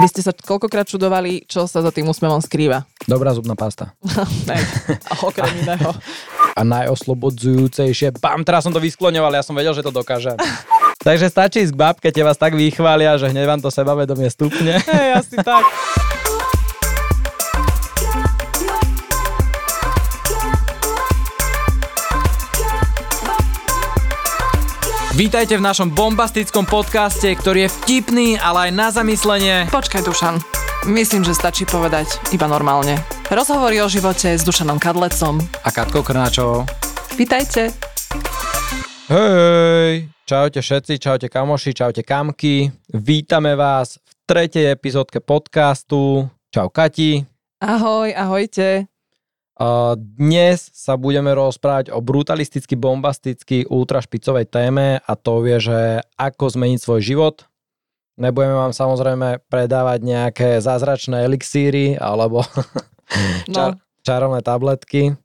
Vy ste sa koľkokrát čudovali, čo sa za tým úsmevom skrýva? Dobrá zubná pasta. Ne, okrem iného. A najoslobodzujúcejšie, bam, teraz som to vyskloňoval, ja som vedel, že to dokážem. Takže stačí ísť k babke, tie vás tak vychvália, že hneď vám to sebavedomie stupne. Hej, asi tak. Vítajte v našom bombastickom podcaste, ktorý je vtipný, ale aj na zamyslenie. Počkaj, Dušan. Myslím, že stačí povedať iba normálne. Rozhovory o živote s Dušanom Kadlecom. A Katkou Krnáčovou. Vítajte. Hej, čaute všetci, čaute kamoši, čaute kamky. Vítame vás v tretej epizódke podcastu. Čau Kati. Ahoj, ahojte. Dnes sa budeme rozprávať o brutalisticky, bombasticky, ultrašpicovej téme a to je, že ako zmeniť svoj život. Nebudeme vám samozrejme predávať nejaké zázračné elixíry alebo no. čar, čarovné tabletky.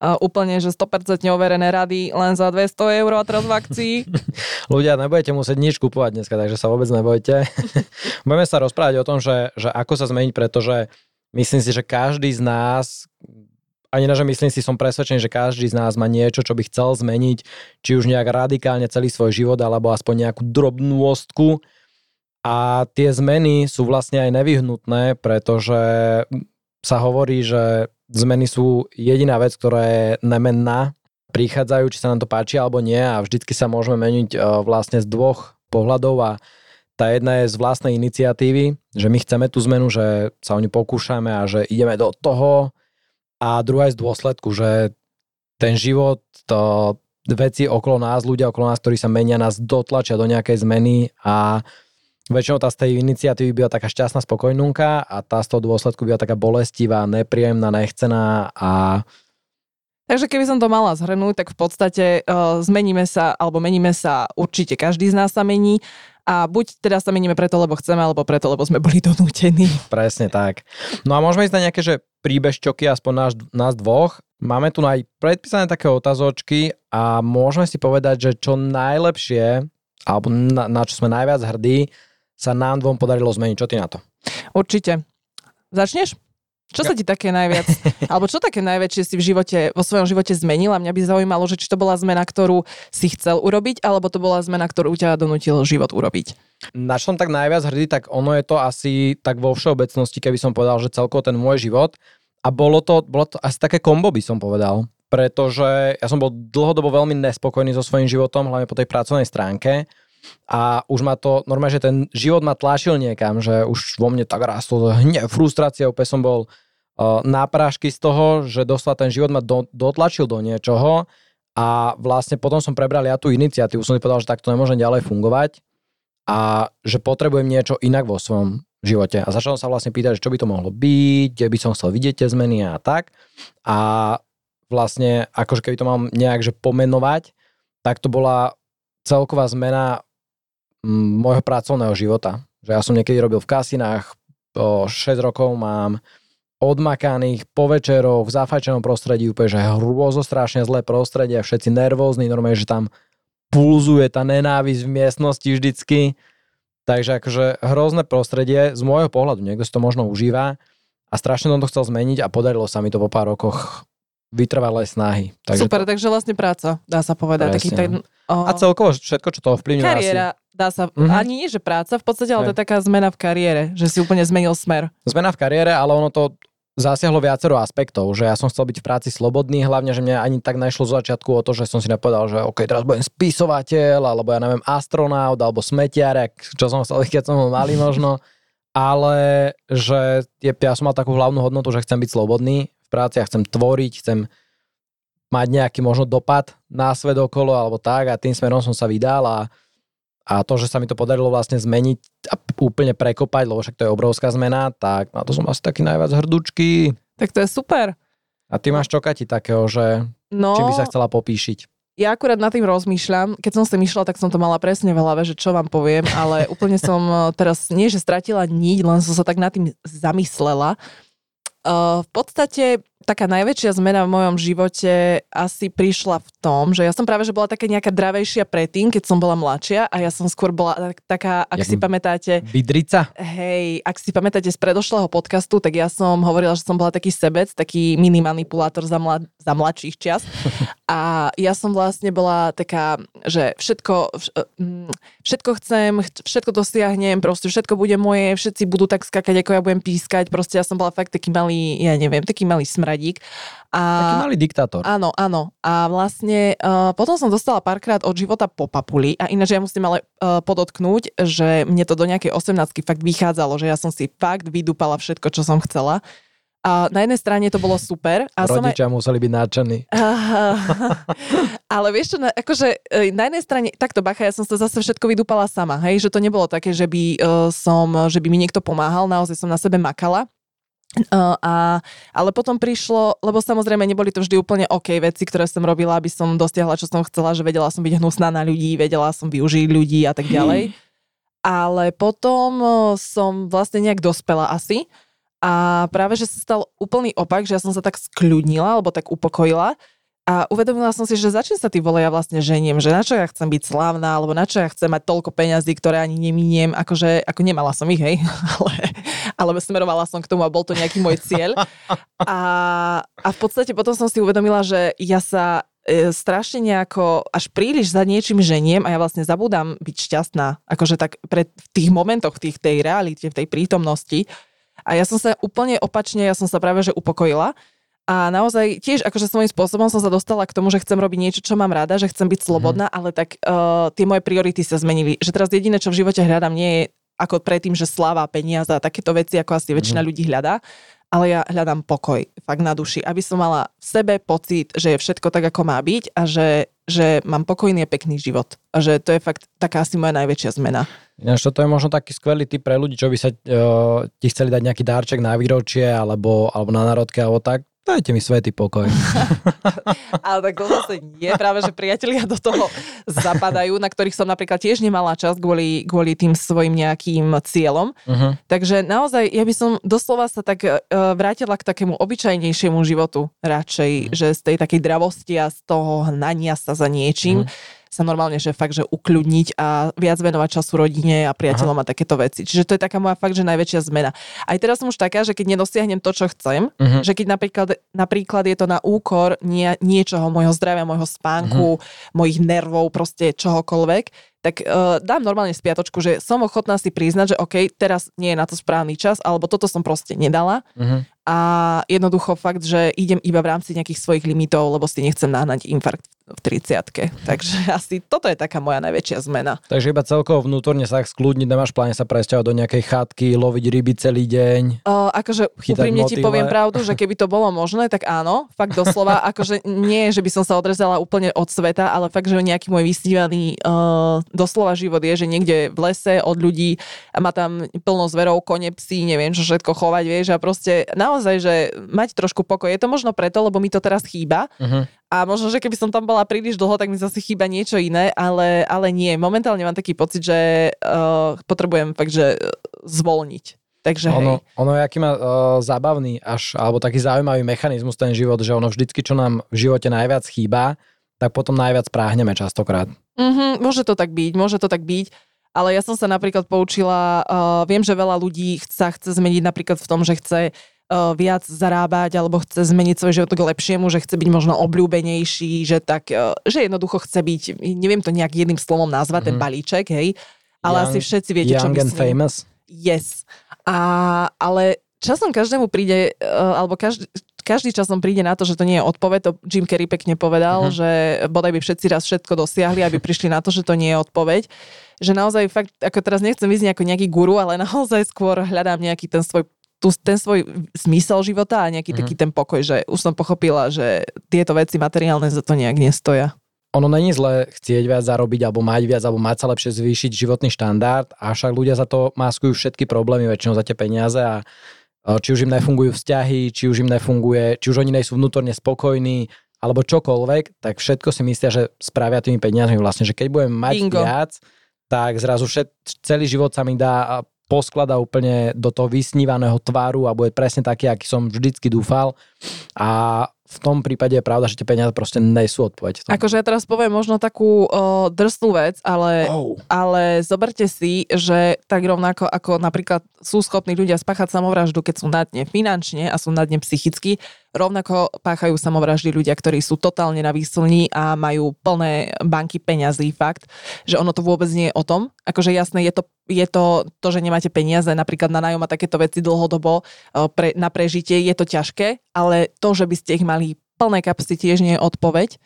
A úplne, že 100% overené rady len za 200 eur a teraz v akcii. Ľudia, nebudete musieť nič kupovať dneska, takže sa vôbec nebojte. Budeme sa rozprávať o tom, že, že ako sa zmeniť, pretože myslím si, že každý z nás ani na že myslím si, som presvedčený, že každý z nás má niečo, čo by chcel zmeniť, či už nejak radikálne celý svoj život, alebo aspoň nejakú drobnú ostku. A tie zmeny sú vlastne aj nevyhnutné, pretože sa hovorí, že zmeny sú jediná vec, ktorá je nemenná. Prichádzajú, či sa nám to páči alebo nie a vždycky sa môžeme meniť e, vlastne z dvoch pohľadov a tá jedna je z vlastnej iniciatívy, že my chceme tú zmenu, že sa o ňu pokúšame a že ideme do toho a druhá je z dôsledku, že ten život, to veci okolo nás, ľudia okolo nás, ktorí sa menia, nás dotlačia do nejakej zmeny a väčšinou tá z tej iniciatívy byla taká šťastná spokojnúka a tá z toho dôsledku byla taká bolestivá, nepríjemná, nechcená a Takže keby som to mala zhrnúť, tak v podstate uh, zmeníme sa, alebo meníme sa, určite každý z nás sa mení a buď teda sa meníme preto, lebo chceme, alebo preto, lebo sme boli donútení. Presne tak. No a môžeme ísť na nejaké, že príbežčoky, aspoň nás, nás dvoch. Máme tu aj predpísané také otázočky a môžeme si povedať, že čo najlepšie, alebo na, na čo sme najviac hrdí, sa nám dvom podarilo zmeniť. Čo ty na to? Určite. Začneš? Čo sa ti také najviac, alebo čo také najväčšie si v živote, vo svojom živote zmenila? Mňa by zaujímalo, že či to bola zmena, ktorú si chcel urobiť, alebo to bola zmena, ktorú ťa donutil život urobiť. Na čo som tak najviac hrdý, tak ono je to asi tak vo všeobecnosti, keby som povedal, že celkovo ten môj život. A bolo to, bolo to asi také kombo, by som povedal. Pretože ja som bol dlhodobo veľmi nespokojný so svojím životom, hlavne po tej pracovnej stránke a už ma to, normálne, že ten život ma tlačil niekam, že už vo mne tak rastlo hnev, frustrácia, úplne som bol uh, na prášky z toho, že doslova ten život ma do, dotlačil do niečoho a vlastne potom som prebral ja tú iniciatívu, som si povedal, že takto nemôžem ďalej fungovať a že potrebujem niečo inak vo svojom živote. A začal som sa vlastne pýtať, čo by to mohlo byť, kde by som chcel vidieť tie zmeny a tak. A vlastne, akože keby to mám nejak že pomenovať, tak to bola celková zmena môjho pracovného života. Že ja som niekedy robil v kasinách, po 6 rokov mám odmakaných po večeroch v zafajčenom prostredí, úplne, že hrôzo strašne zlé prostredie, všetci nervózni, normálne, že tam pulzuje tá nenávisť v miestnosti vždycky. Takže akože hrozné prostredie z môjho pohľadu, niekto si to možno užíva a strašne som to chcel zmeniť a podarilo sa mi to po pár rokoch vytrvalé snahy. Takže Super, to... takže vlastne práca, dá sa povedať. Taký ten, oh... A celkovo všetko, čo to ovplyvňuje. Kariéra, asi... dá sa, mm-hmm. ani nie, že práca, v podstate, ale to je taká zmena v kariére, že si úplne zmenil smer. Zmena v kariére, ale ono to zasiahlo viacero aspektov, že ja som chcel byť v práci slobodný, hlavne, že mňa ani tak nešlo z začiatku o to, že som si nepovedal, že OK, teraz budem spisovateľ, alebo ja neviem, astronaut, alebo smetiar, čo som chcel, keď som ho mali možno, ale že ja som mal takú hlavnú hodnotu, že chcem byť slobodný práci a chcem tvoriť, chcem mať nejaký možno dopad na svet okolo alebo tak a tým smerom som sa vydal a, a to, že sa mi to podarilo vlastne zmeniť a úplne prekopať, lebo však to je obrovská zmena, tak na to som asi taký najviac hrdučky. Tak to je super. A ty máš čokati takého, že no, či by sa chcela popíšiť? Ja akurát nad tým rozmýšľam. Keď som sa myšľala, tak som to mala presne v hlave, že čo vám poviem, ale úplne som eh, teraz nie, že stratila niť, len som sa tak nad tým zamyslela. Uh, v podstate taká najväčšia zmena v mojom živote asi prišla v tom, že ja som práve, že bola taká nejaká dravejšia predtým, keď som bola mladšia a ja som skôr bola taká, ak Jak si pamätáte... Bydrica? Hej, ak si pamätáte z predošlého podcastu, tak ja som hovorila, že som bola taký sebec, taký mini manipulátor za, mlad, za mladších čas. A ja som vlastne bola taká, že všetko, mm, všetko chcem, všetko dosiahnem, proste všetko bude moje, všetci budú tak skakať, ako ja budem pískať, proste ja som bola fakt taký malý, ja neviem, taký malý smrad Radík. A, Taký malý diktátor. Áno, áno. A vlastne uh, potom som dostala párkrát od života po papuli a ináč ja musím ale uh, podotknúť, že mne to do nejakej 18 fakt vychádzalo, že ja som si fakt vydúpala všetko, čo som chcela. A na jednej strane to bolo super. A Rodičia som aj... museli byť náčení. ale vieš čo, na, akože e, na jednej strane, takto bacha, ja som to zase všetko vydúpala sama, hej, že to nebolo také, že by uh, som, že by mi niekto pomáhal, naozaj som na sebe makala. Uh, a, ale potom prišlo, lebo samozrejme neboli to vždy úplne OK veci, ktoré som robila, aby som dostiahla, čo som chcela, že vedela som byť hnusná na ľudí, vedela som využiť ľudí a tak ďalej. Ale potom som vlastne nejak dospela asi a práve, že sa stal úplný opak, že ja som sa tak skľudnila, alebo tak upokojila a uvedomila som si, že začne sa ty vole ja vlastne ženiem, že na čo ja chcem byť slávna, alebo na čo ja chcem mať toľko peňazí, ktoré ani neminiem, akože, ako nemala som ich, hej, ale, ale smerovala som k tomu a bol to nejaký môj cieľ. A, a v podstate potom som si uvedomila, že ja sa e, strašne nejako až príliš za niečím ženiem a ja vlastne zabudám byť šťastná, akože tak pre, v tých momentoch, v tých, tej realite, v tej prítomnosti. A ja som sa úplne opačne, ja som sa práve že upokojila a naozaj tiež akože svojím spôsobom som sa dostala k tomu, že chcem robiť niečo, čo mám rada, že chcem byť slobodná, mm. ale tak uh, tie moje priority sa zmenili. Že teraz jediné, čo v živote hľadám, nie je ako predtým, že sláva, peniaze a takéto veci, ako asi väčšina mm. ľudí hľadá, ale ja hľadám pokoj, fakt na duši, aby som mala v sebe pocit, že je všetko tak, ako má byť a že, že mám pokojný a pekný život. A že to je fakt taká asi moja najväčšia zmena. Ináč toto je možno taký skvelý typ pre ľudí, čo by sa uh, ti chceli dať nejaký dárček na výročie alebo, alebo na národke alebo tak Dajte mi svetý pokoj. Ale tak to zase nie, práve že priatelia do toho zapadajú, na ktorých som napríklad tiež nemala čas kvôli, kvôli tým svojim nejakým cieľom. Uh-huh. Takže naozaj, ja by som doslova sa tak uh, vrátila k takému obyčajnejšiemu životu radšej, uh-huh. že z tej takej dravosti a z toho hnania sa za niečím. Uh-huh sa normálne, že fakt, že ukľudniť a viac venovať času rodine a priateľom Aha. a takéto veci. Čiže to je taká moja fakt, že najväčšia zmena. Aj teraz som už taká, že keď nedosiahnem to, čo chcem, uh-huh. že keď napríklad, napríklad je to na úkor nie, niečoho, môjho zdravia, môjho spánku, uh-huh. mojich nervov, proste čohokoľvek, tak uh, dám normálne spiatočku, že som ochotná si priznať, že OK, teraz nie je na to správny čas, alebo toto som proste nedala. Uh-huh. A jednoducho fakt, že idem iba v rámci nejakých svojich limitov, lebo si nechcem nahnať infarkt v 30 Takže asi toto je taká moja najväčšia zmena. Takže iba celkovo vnútorne sa skľudniť, nemáš pláne sa presťahovať do nejakej chatky, loviť ryby celý deň. Uh, akože úprimne ti poviem pravdu, že keby to bolo možné, tak áno, fakt doslova, akože nie, že by som sa odrezala úplne od sveta, ale fakt, že nejaký môj vysnívaný uh, doslova život je, že niekde v lese od ľudí a má tam plno zverov, kone, psi, neviem čo všetko chovať, vieš, a proste naozaj, že mať trošku pokoj. Je to možno preto, lebo mi to teraz chýba. Uh-huh. A možno, že keby som tam bola príliš dlho, tak mi zase chýba niečo iné, ale, ale nie. Momentálne mám taký pocit, že uh, potrebujem fakt, že zvolniť. Takže ono, hej. ono je aký má uh, zábavný až, alebo taký zaujímavý mechanizmus ten život, že ono vždycky, čo nám v živote najviac chýba, tak potom najviac práhneme častokrát. Mm-hmm, môže to tak byť, môže to tak byť. Ale ja som sa napríklad poučila, uh, viem, že veľa ľudí sa chce zmeniť napríklad v tom, že chce uh, viac zarábať alebo chce zmeniť svoj život k lepšiemu, že chce byť možno obľúbenejší, že tak, uh, že jednoducho chce byť, neviem to nejak jedným slovom nazvať, mm-hmm. ten mhm. balíček, hej, ale young, asi všetci viete, young čo myslím. and famous. Yes. A, ale časom každému príde, uh, alebo každý, každý časom príde na to, že to nie je odpoveď, to Jim Carrey pekne povedal, uh-huh. že bodaj by všetci raz všetko dosiahli, aby prišli na to, že to nie je odpoveď. Že naozaj fakt, ako teraz nechcem ako nejaký guru, ale naozaj skôr hľadám nejaký ten svoj tu, ten svoj zmysel života a nejaký uh-huh. taký ten pokoj, že už som pochopila, že tieto veci materiálne za to nejak nestoja. Ono není zle chcieť viac zarobiť alebo mať viac alebo mať sa lepšie zvýšiť životný štandard, avšak ľudia za to maskujú všetky problémy väčšinou za tie peniaze a či už im nefungujú vzťahy, či už im nefunguje, či už oni nie sú vnútorne spokojní, alebo čokoľvek, tak všetko si myslia, že spravia tými peniazmi vlastne, že keď budem mať Bingo. viac, tak zrazu všet, celý život sa mi dá posklada úplne do toho vysnívaného tváru a bude presne taký, aký som vždycky dúfal. A v tom prípade je pravda, že tie peniaze proste nejsú odpoveď. Akože ja teraz poviem možno takú o, drsnú vec, ale, oh. ale zoberte si, že tak rovnako ako napríklad sú schopní ľudia spáchať samovraždu, keď sú na dne finančne a sú na dne psychicky, rovnako páchajú samovraždy ľudia, ktorí sú totálne na výslní a majú plné banky peňazí, fakt, že ono to vôbec nie je o tom. Akože jasné, je to, je to, to že nemáte peniaze napríklad na nájom a takéto veci dlhodobo pre, na prežitie, je to ťažké, ale to, že by ste ich mali plné kapsy tiež nie je odpoveď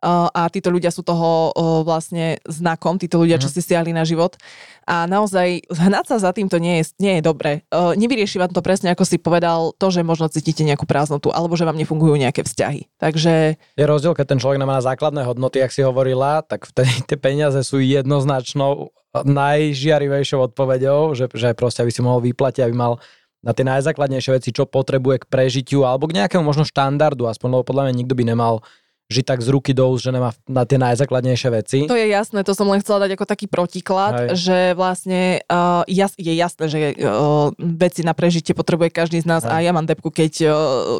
a títo ľudia sú toho vlastne znakom, títo ľudia, čo mhm. si stiahli na život. A naozaj hnať sa za týmto nie je, nie je dobré. Nevyrieši vám to presne, ako si povedal, to, že možno cítite nejakú prázdnotu, alebo že vám nefungujú nejaké vzťahy. Takže... Je rozdiel, keď ten človek nemá základné hodnoty, ak si hovorila, tak vtedy tie peniaze sú jednoznačnou najžiarivejšou odpoveďou, že, že proste aby si mohol vyplatiť, aby mal na tie najzákladnejšie veci, čo potrebuje k prežitiu alebo k nejakému možno štandardu, aspoň lebo podľa mňa nikto by nemal žiť tak z ruky do úst, že nemá na tie najzákladnejšie veci. To je jasné, to som len chcela dať ako taký protiklad, Hej. že vlastne uh, jas, je jasné, že uh, veci na prežitie potrebuje každý z nás Hej. a ja mám depku, keď uh,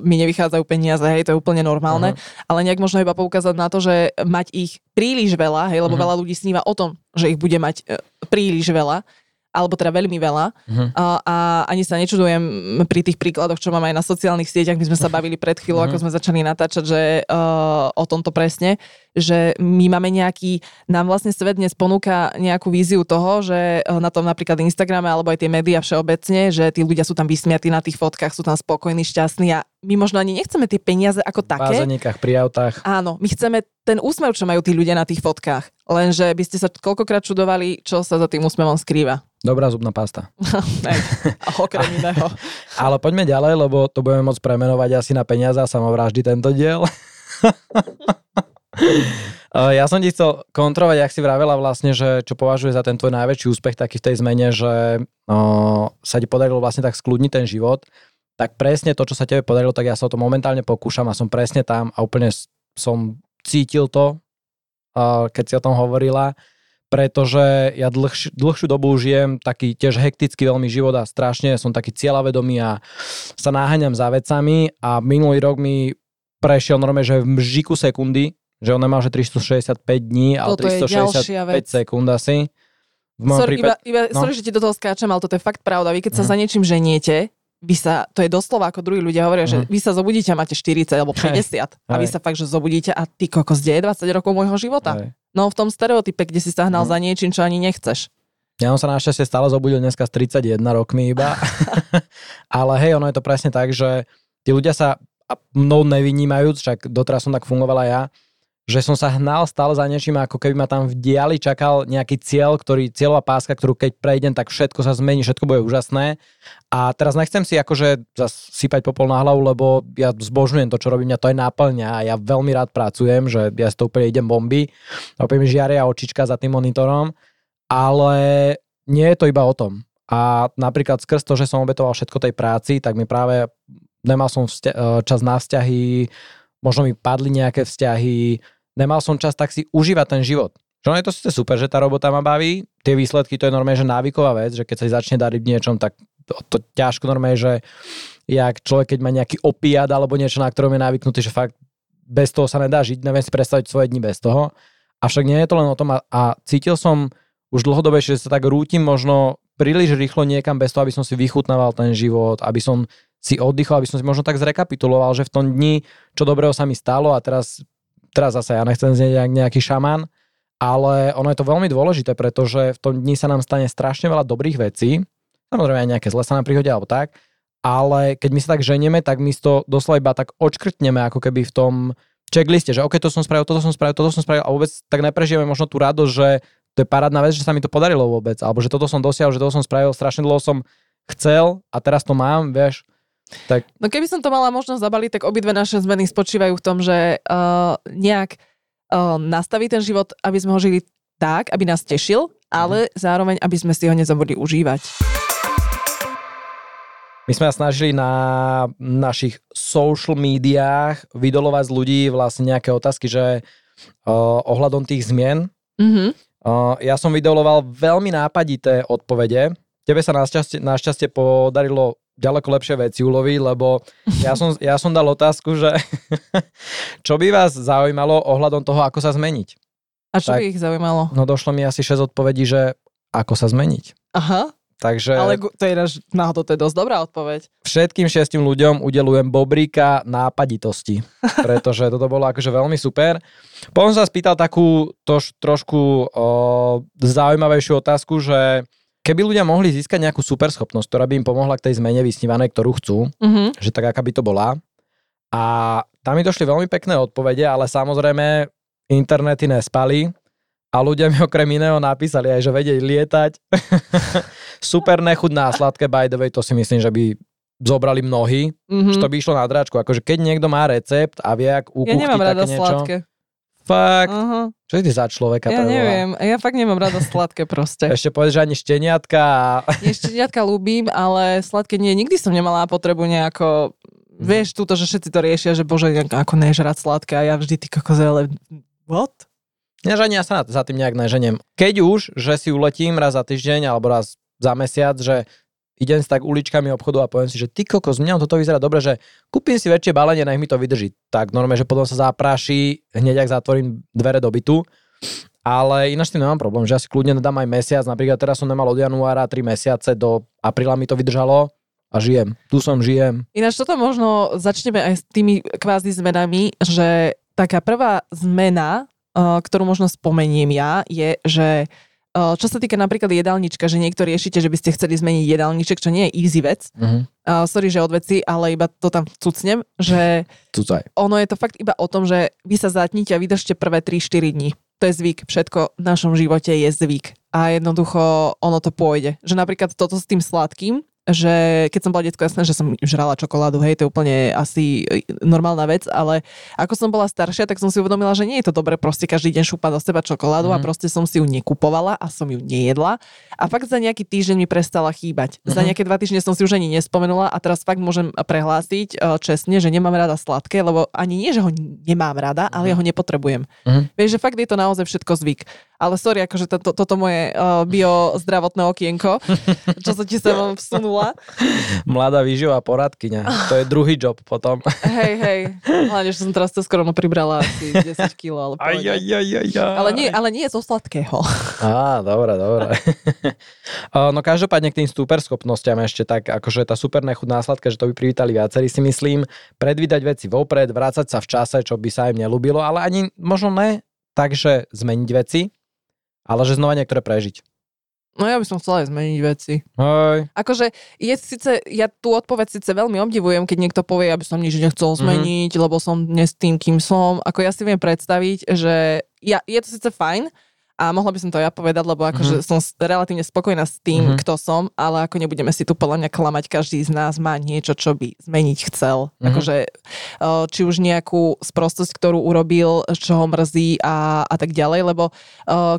mi nevychádzajú peniaze, hej, to je úplne normálne, uh-huh. ale nejak možno iba poukázať na to, že mať ich príliš veľa, hej, lebo uh-huh. veľa ľudí sníva o tom, že ich bude mať uh, príliš veľa alebo teda veľmi veľa. Uh-huh. A, a ani sa nečudujem pri tých príkladoch, čo mám aj na sociálnych sieťach. My sme sa bavili pred chvíľou, uh-huh. ako sme začali natáčať, že uh, o tomto presne, že my máme nejaký, nám vlastne svet dnes ponúka nejakú víziu toho, že uh, na tom napríklad Instagrame alebo aj tie médiá všeobecne, že tí ľudia sú tam vysmiatí na tých fotkách, sú tam spokojní, šťastní a my možno ani nechceme tie peniaze ako také. V pri autách. Áno, my chceme ten úsmev, čo majú tí ľudia na tých fotkách. Lenže by ste sa koľkokrát čudovali, čo sa za tým úsmevom skrýva. Dobrá zubná pasta. okrem iného. Ale poďme ďalej, lebo to budeme môcť premenovať asi na peniaze a samovraždy tento diel. ja som ti chcel kontrolovať, ak si vravela vlastne, že čo považuje za ten tvoj najväčší úspech taký v tej zmene, že uh, sa ti podarilo vlastne tak skľudniť ten život, tak presne to, čo sa tebe podarilo, tak ja sa o to momentálne pokúšam a som presne tam a úplne som cítil to, uh, keď si o tom hovorila pretože ja dlhš, dlhšiu dobu žijem taký tiež hektický veľmi život a strašne som taký cieľavedomý a sa náhaňam za vecami a minulý rok mi prešiel normálne, že v mžiku sekundy, že on nemá že 365 dní, ale Toto 365 sekúnd asi. V sorry, prípad, iba, iba, no. sorry, že ti do toho skáčem, ale toto je fakt pravda. Vy keď mm. sa mhm. za niečím ženiete, vy sa, to je doslova ako druhí ľudia hovoria, mm. že mhm. vy sa zobudíte a máte 40 alebo 50 Hej. a vy sa fakt, že zobudíte a ty kokos, kde je 20 rokov môjho života? Hej. No v tom stereotype, kde si sa hnal mm. za niečím, čo ani nechceš. Ja som sa našťastie stále zobudil dneska s 31 rokmi iba. Ale hej, ono je to presne tak, že tí ľudia sa mnou nevynímajú, však doteraz som tak fungovala ja, že som sa hnal stále za niečím, ako keby ma tam v diali čakal nejaký cieľ, ktorý, cieľová páska, ktorú keď prejdem, tak všetko sa zmení, všetko bude úžasné. A teraz nechcem si akože sypať popol na hlavu, lebo ja zbožňujem to, čo robím, mňa to aj náplňa a ja veľmi rád pracujem, že ja s to úplne idem bomby, úplne žiaria očička za tým monitorom, ale nie je to iba o tom. A napríklad skrz to, že som obetoval všetko tej práci, tak mi práve nemal som vzťa- e, čas na vzťahy, možno mi padli nejaké vzťahy, nemal som čas tak si užívať ten život. Čo je to síce super, že tá robota ma baví, tie výsledky to je normálne, že návyková vec, že keď sa začne dariť niečom, tak to, to ťažko normálne, že jak človek, keď má nejaký opiat alebo niečo, na ktorom je návyknutý, že fakt bez toho sa nedá žiť, neviem si predstaviť svoje dni bez toho. Avšak nie je to len o tom a, a cítil som už dlhodobejšie, že sa tak rútim možno príliš rýchlo niekam bez toho, aby som si vychutnával ten život, aby som si oddychol, aby som si možno tak zrekapituloval, že v tom dni, čo dobrého sa mi stalo a teraz teraz zase ja nechcem znieť nejaký šaman, ale ono je to veľmi dôležité, pretože v tom dni sa nám stane strašne veľa dobrých vecí, samozrejme aj nejaké zle sa nám prihodia alebo tak, ale keď my sa tak ženieme, tak my to doslova iba tak očkrtneme ako keby v tom checkliste, že OK, to som spravil, toto som spravil, toto som spravil a vôbec tak neprežijeme možno tú radosť, že to je parádna vec, že sa mi to podarilo vôbec, alebo že toto som dosiahol, že toto som spravil, strašne dlho som chcel a teraz to mám, vieš, tak... No keby som to mala možnosť zabaliť, tak obidve naše zmeny spočívajú v tom, že uh, nejak uh, nastaví ten život, aby sme ho žili tak, aby nás tešil, ale mm. zároveň, aby sme si ho nezabudli užívať. My sme sa snažili na našich social médiách vydolovať z ľudí vlastne nejaké otázky, že uh, ohľadom tých zmien. Mm-hmm. Uh, ja som vydoloval veľmi nápadité odpovede, tebe sa našťastie, našťastie podarilo ďaleko lepšie veci uloviť, lebo ja som, ja som dal otázku, že čo by vás zaujímalo ohľadom toho, ako sa zmeniť. A čo tak, by ich zaujímalo? No došlo mi asi 6 odpovedí, že ako sa zmeniť. Aha. Takže... Ale to je náhodou, to je dosť dobrá odpoveď. Všetkým šestim ľuďom udelujem bobríka nápaditosti, pretože toto bolo akože veľmi super. Potom sa spýtal takú tož, trošku o, zaujímavejšiu otázku, že keby ľudia mohli získať nejakú superschopnosť, ktorá by im pomohla k tej zmene vysnívanej, ktorú chcú, mm-hmm. že tak aká by to bola. A tam mi došli veľmi pekné odpovede, ale samozrejme internety nespali a ľudia mi okrem iného napísali aj, že vedieť lietať. Super nechutná sladké, by the way, to si myslím, že by zobrali mnohí, mm-hmm. že to by išlo na dráčku. Akože keď niekto má recept a vie, ak u ja rada niečo, sladké. Fakt? Uh-huh. Čo je ty za človeka? Ja neviem, ja fakt nemám rada sladké proste. Ešte povedz, že ani šteniatka. Nie, šteniatka ľúbim, ale sladké nie. Nikdy som nemala potrebu nejako mhm. Vieš, túto, že všetci to riešia, že bože, ako nežrať sladké a ja vždy ty kokoze, ale what? Ja, že ani ja sa za tým nejak neženiem. Keď už, že si uletím raz za týždeň alebo raz za mesiac, že idem si tak uličkami obchodu a poviem si, že ty kokos, mňa toto vyzerá dobre, že kúpim si väčšie balenie, nech mi to vydrží. Tak normálne, že potom sa zapráši, hneď ak zatvorím dvere do bytu. Ale ináč tým nemám problém, že ja si kľudne dám aj mesiac, napríklad teraz som nemal od januára 3 mesiace, do apríla mi to vydržalo a žijem. Tu som, žijem. Ináč toto možno začneme aj s tými kvázi zmenami, že taká prvá zmena ktorú možno spomeniem ja, je, že čo sa týka napríklad jedálnička, že niekto riešite, že by ste chceli zmeniť jedálniček, čo nie je easy vec. Uh-huh. Uh, sorry, že od veci, ale iba to tam cucnem, že Cucaj. ono je to fakt iba o tom, že vy sa zatnite a vydržte prvé 3-4 dní. To je zvyk. Všetko v našom živote je zvyk. A jednoducho ono to pôjde. Že napríklad toto s tým sladkým, že keď som bola detsko, jasné, že som žrala čokoládu, hej, to je úplne asi normálna vec, ale ako som bola staršia, tak som si uvedomila, že nie je to dobre proste každý deň šúpať do seba čokoládu mm. a mhm. proste som si ju nekupovala a som ju nejedla. A fakt za nejaký týždeň mi prestala chýbať. Mm. Za mhm. nejaké dva týždne som si už ani nespomenula a teraz fakt môžem prehlásiť uh, čestne, že nemám rada sladké, lebo ani nie, že ho nemám rada, ale ja ho nepotrebujem. Mm. Vieš, že fakt je to naozaj všetko zvyk. Ale sorry, akože to, to, toto moje uh, biozdravotné okienko, čo sa ti sem vsunula. Mladá výživá poradkyňa. To je druhý job potom. hej, hej. Hlavne, že som teraz cez koronu pribrala asi 10 kg. Ale, aj, aj, aj, aj, aj. ale, nie, ale nie zo sladkého. Á, dobre, dobre. no každopádne k tým super schopnostiam ešte tak, akože tá super nechutná sladká, že to by privítali viacerí si myslím. Predvídať veci vopred, vrácať sa v čase, čo by sa im nelúbilo, ale ani možno ne takže zmeniť veci, ale že znova niektoré prežiť. No ja by som chcela aj zmeniť veci. Hej. Akože je síce, ja tú odpoveď síce veľmi obdivujem, keď niekto povie, aby som nič nechcel mhm. zmeniť, mm-hmm. lebo som dnes tým, kým som. Ako ja si viem predstaviť, že ja, je to síce fajn, a mohla by som to ja povedať, lebo akože mm-hmm. som relatívne spokojná s tým, mm-hmm. kto som, ale ako nebudeme si tu podľa mňa klamať, každý z nás má niečo, čo by zmeniť chcel. Mm-hmm. Akože či už nejakú sprostosť, ktorú urobil, čo ho mrzí a, a tak ďalej, lebo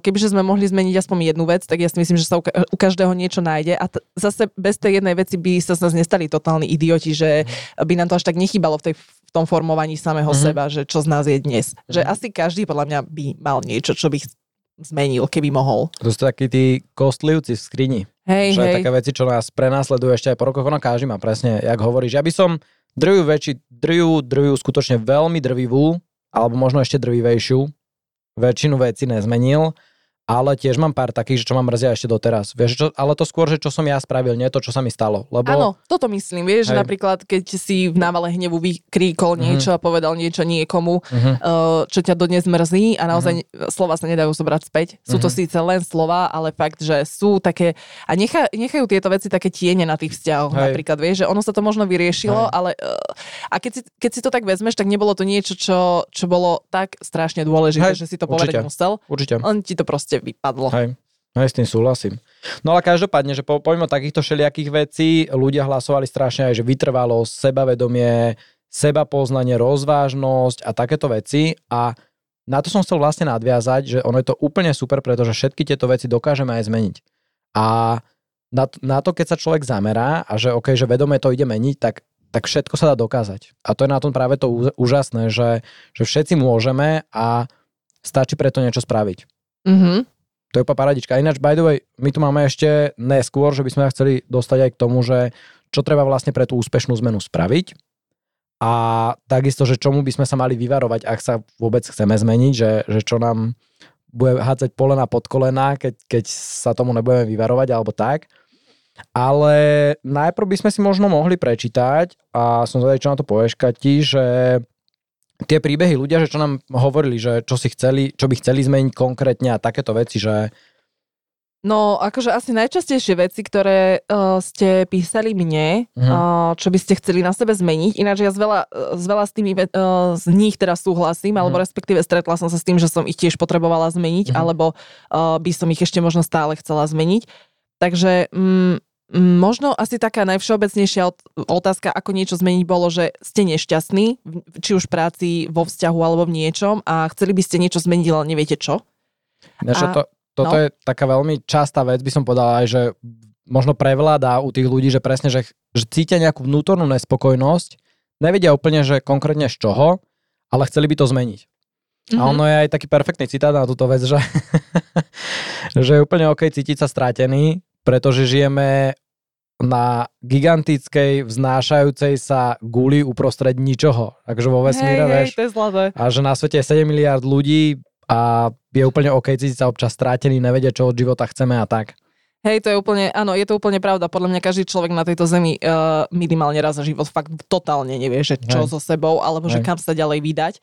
kebyže sme mohli zmeniť aspoň jednu vec, tak ja si myslím, že sa u každého niečo nájde a t- zase bez tej jednej veci by sa z nás nestali totálni idioti, že by nám to až tak nechybalo v tej v tom formovaní samého mm-hmm. seba, že čo z nás je dnes. Mm-hmm. Že asi každý podľa mňa by mal niečo, čo by zmenil, keby mohol. To sú takí tí kostlivci v skrini. Hej, čo hej. je také veci, čo nás prenásledujú ešte aj po rokoch. Ono každý má presne, jak hovoríš. Ja by som drvivú väčší, drvivú, drvivú, skutočne veľmi drvivú, alebo možno ešte drvivejšiu, väčšinu veci nezmenil ale tiež mám pár takých, že čo ma mrzia ešte doteraz. Vieš, čo, ale to skôr, že čo som ja spravil, nie to, čo sa mi stalo. Lebo... Áno, toto myslím, vieš, že napríklad, keď si v návale hnevu vykríkol uh-huh. niečo a povedal niečo niekomu, uh-huh. čo ťa dodnes mrzí a naozaj uh-huh. slova sa nedajú zobrať späť. Sú uh-huh. to síce len slova, ale fakt, že sú také, a nechá, nechajú tieto veci také tiene na tých vzťahoch. Hej. Napríklad, vieš, že ono sa to možno vyriešilo, Hej. ale a keď si, keď si to tak vezmeš, tak nebolo to niečo, čo, čo bolo tak strašne dôležité, Hej. že si to povedať musel. Určite. On ti to proste vypadlo. Hej. Hej, s tým súhlasím. No ale každopádne, že po, pomimo takýchto všelijakých vecí, ľudia hlasovali strašne aj, že vytrvalo sebavedomie, seba poznanie, rozvážnosť a takéto veci a na to som chcel vlastne nadviazať, že ono je to úplne super, pretože všetky tieto veci dokážeme aj zmeniť. A na, na to, keď sa človek zamerá a že OK, že vedome to ide meniť, tak, tak všetko sa dá dokázať. A to je na tom práve to úžasné, že, že všetci môžeme a stačí preto niečo spraviť. Mm-hmm. to je úplne paradička. Ináč, by the way, my tu máme ešte neskôr, že by sme chceli dostať aj k tomu, že čo treba vlastne pre tú úspešnú zmenu spraviť. A takisto, že čomu by sme sa mali vyvarovať, ak sa vôbec chceme zmeniť, že, že čo nám bude hádzať polena pod kolena, keď, keď sa tomu nebudeme vyvarovať alebo tak. Ale najprv by sme si možno mohli prečítať, a som zvedavý, čo na to povieš, Kati, že tie príbehy ľudia, že čo nám hovorili, že čo si chceli, čo by chceli zmeniť konkrétne a takéto veci, že No, akože asi najčastejšie veci, ktoré uh, ste písali mne, uh-huh. uh, čo by ste chceli na sebe zmeniť, ináč ja z veľa, z veľa z, tými, uh, z nich teraz súhlasím, uh-huh. alebo respektíve stretla som sa s tým, že som ich tiež potrebovala zmeniť, uh-huh. alebo uh, by som ich ešte možno stále chcela zmeniť. Takže um, Možno asi taká najvšeobecnejšia otázka, ako niečo zmeniť, bolo, že ste nešťastní, či už v práci, vo vzťahu alebo v niečom a chceli by ste niečo zmeniť, ale neviete čo. Nežo, a, to, toto no. je taká veľmi častá vec, by som povedala aj, že možno prevláda u tých ľudí, že presne, že, že cítia nejakú vnútornú nespokojnosť, nevedia úplne, že konkrétne z čoho, ale chceli by to zmeniť. Mm-hmm. A mhm. ono je aj taký perfektný citát na túto vec, že, že je úplne OK cítiť sa strátený, pretože žijeme na gigantickej, vznášajúcej sa guli uprostred ničoho. Takže vo vesmíre, hej, vieš. Hej, to je zlaté. A že na svete je 7 miliard ľudí a je úplne OK cítiť sa občas strátený, nevedia, čo od života chceme a tak. Hej, to je úplne, áno, je to úplne pravda. Podľa mňa každý človek na tejto zemi uh, minimálne raz za život fakt totálne nevie, že čo Hej. so sebou, alebo Hej. že kam sa ďalej vydať,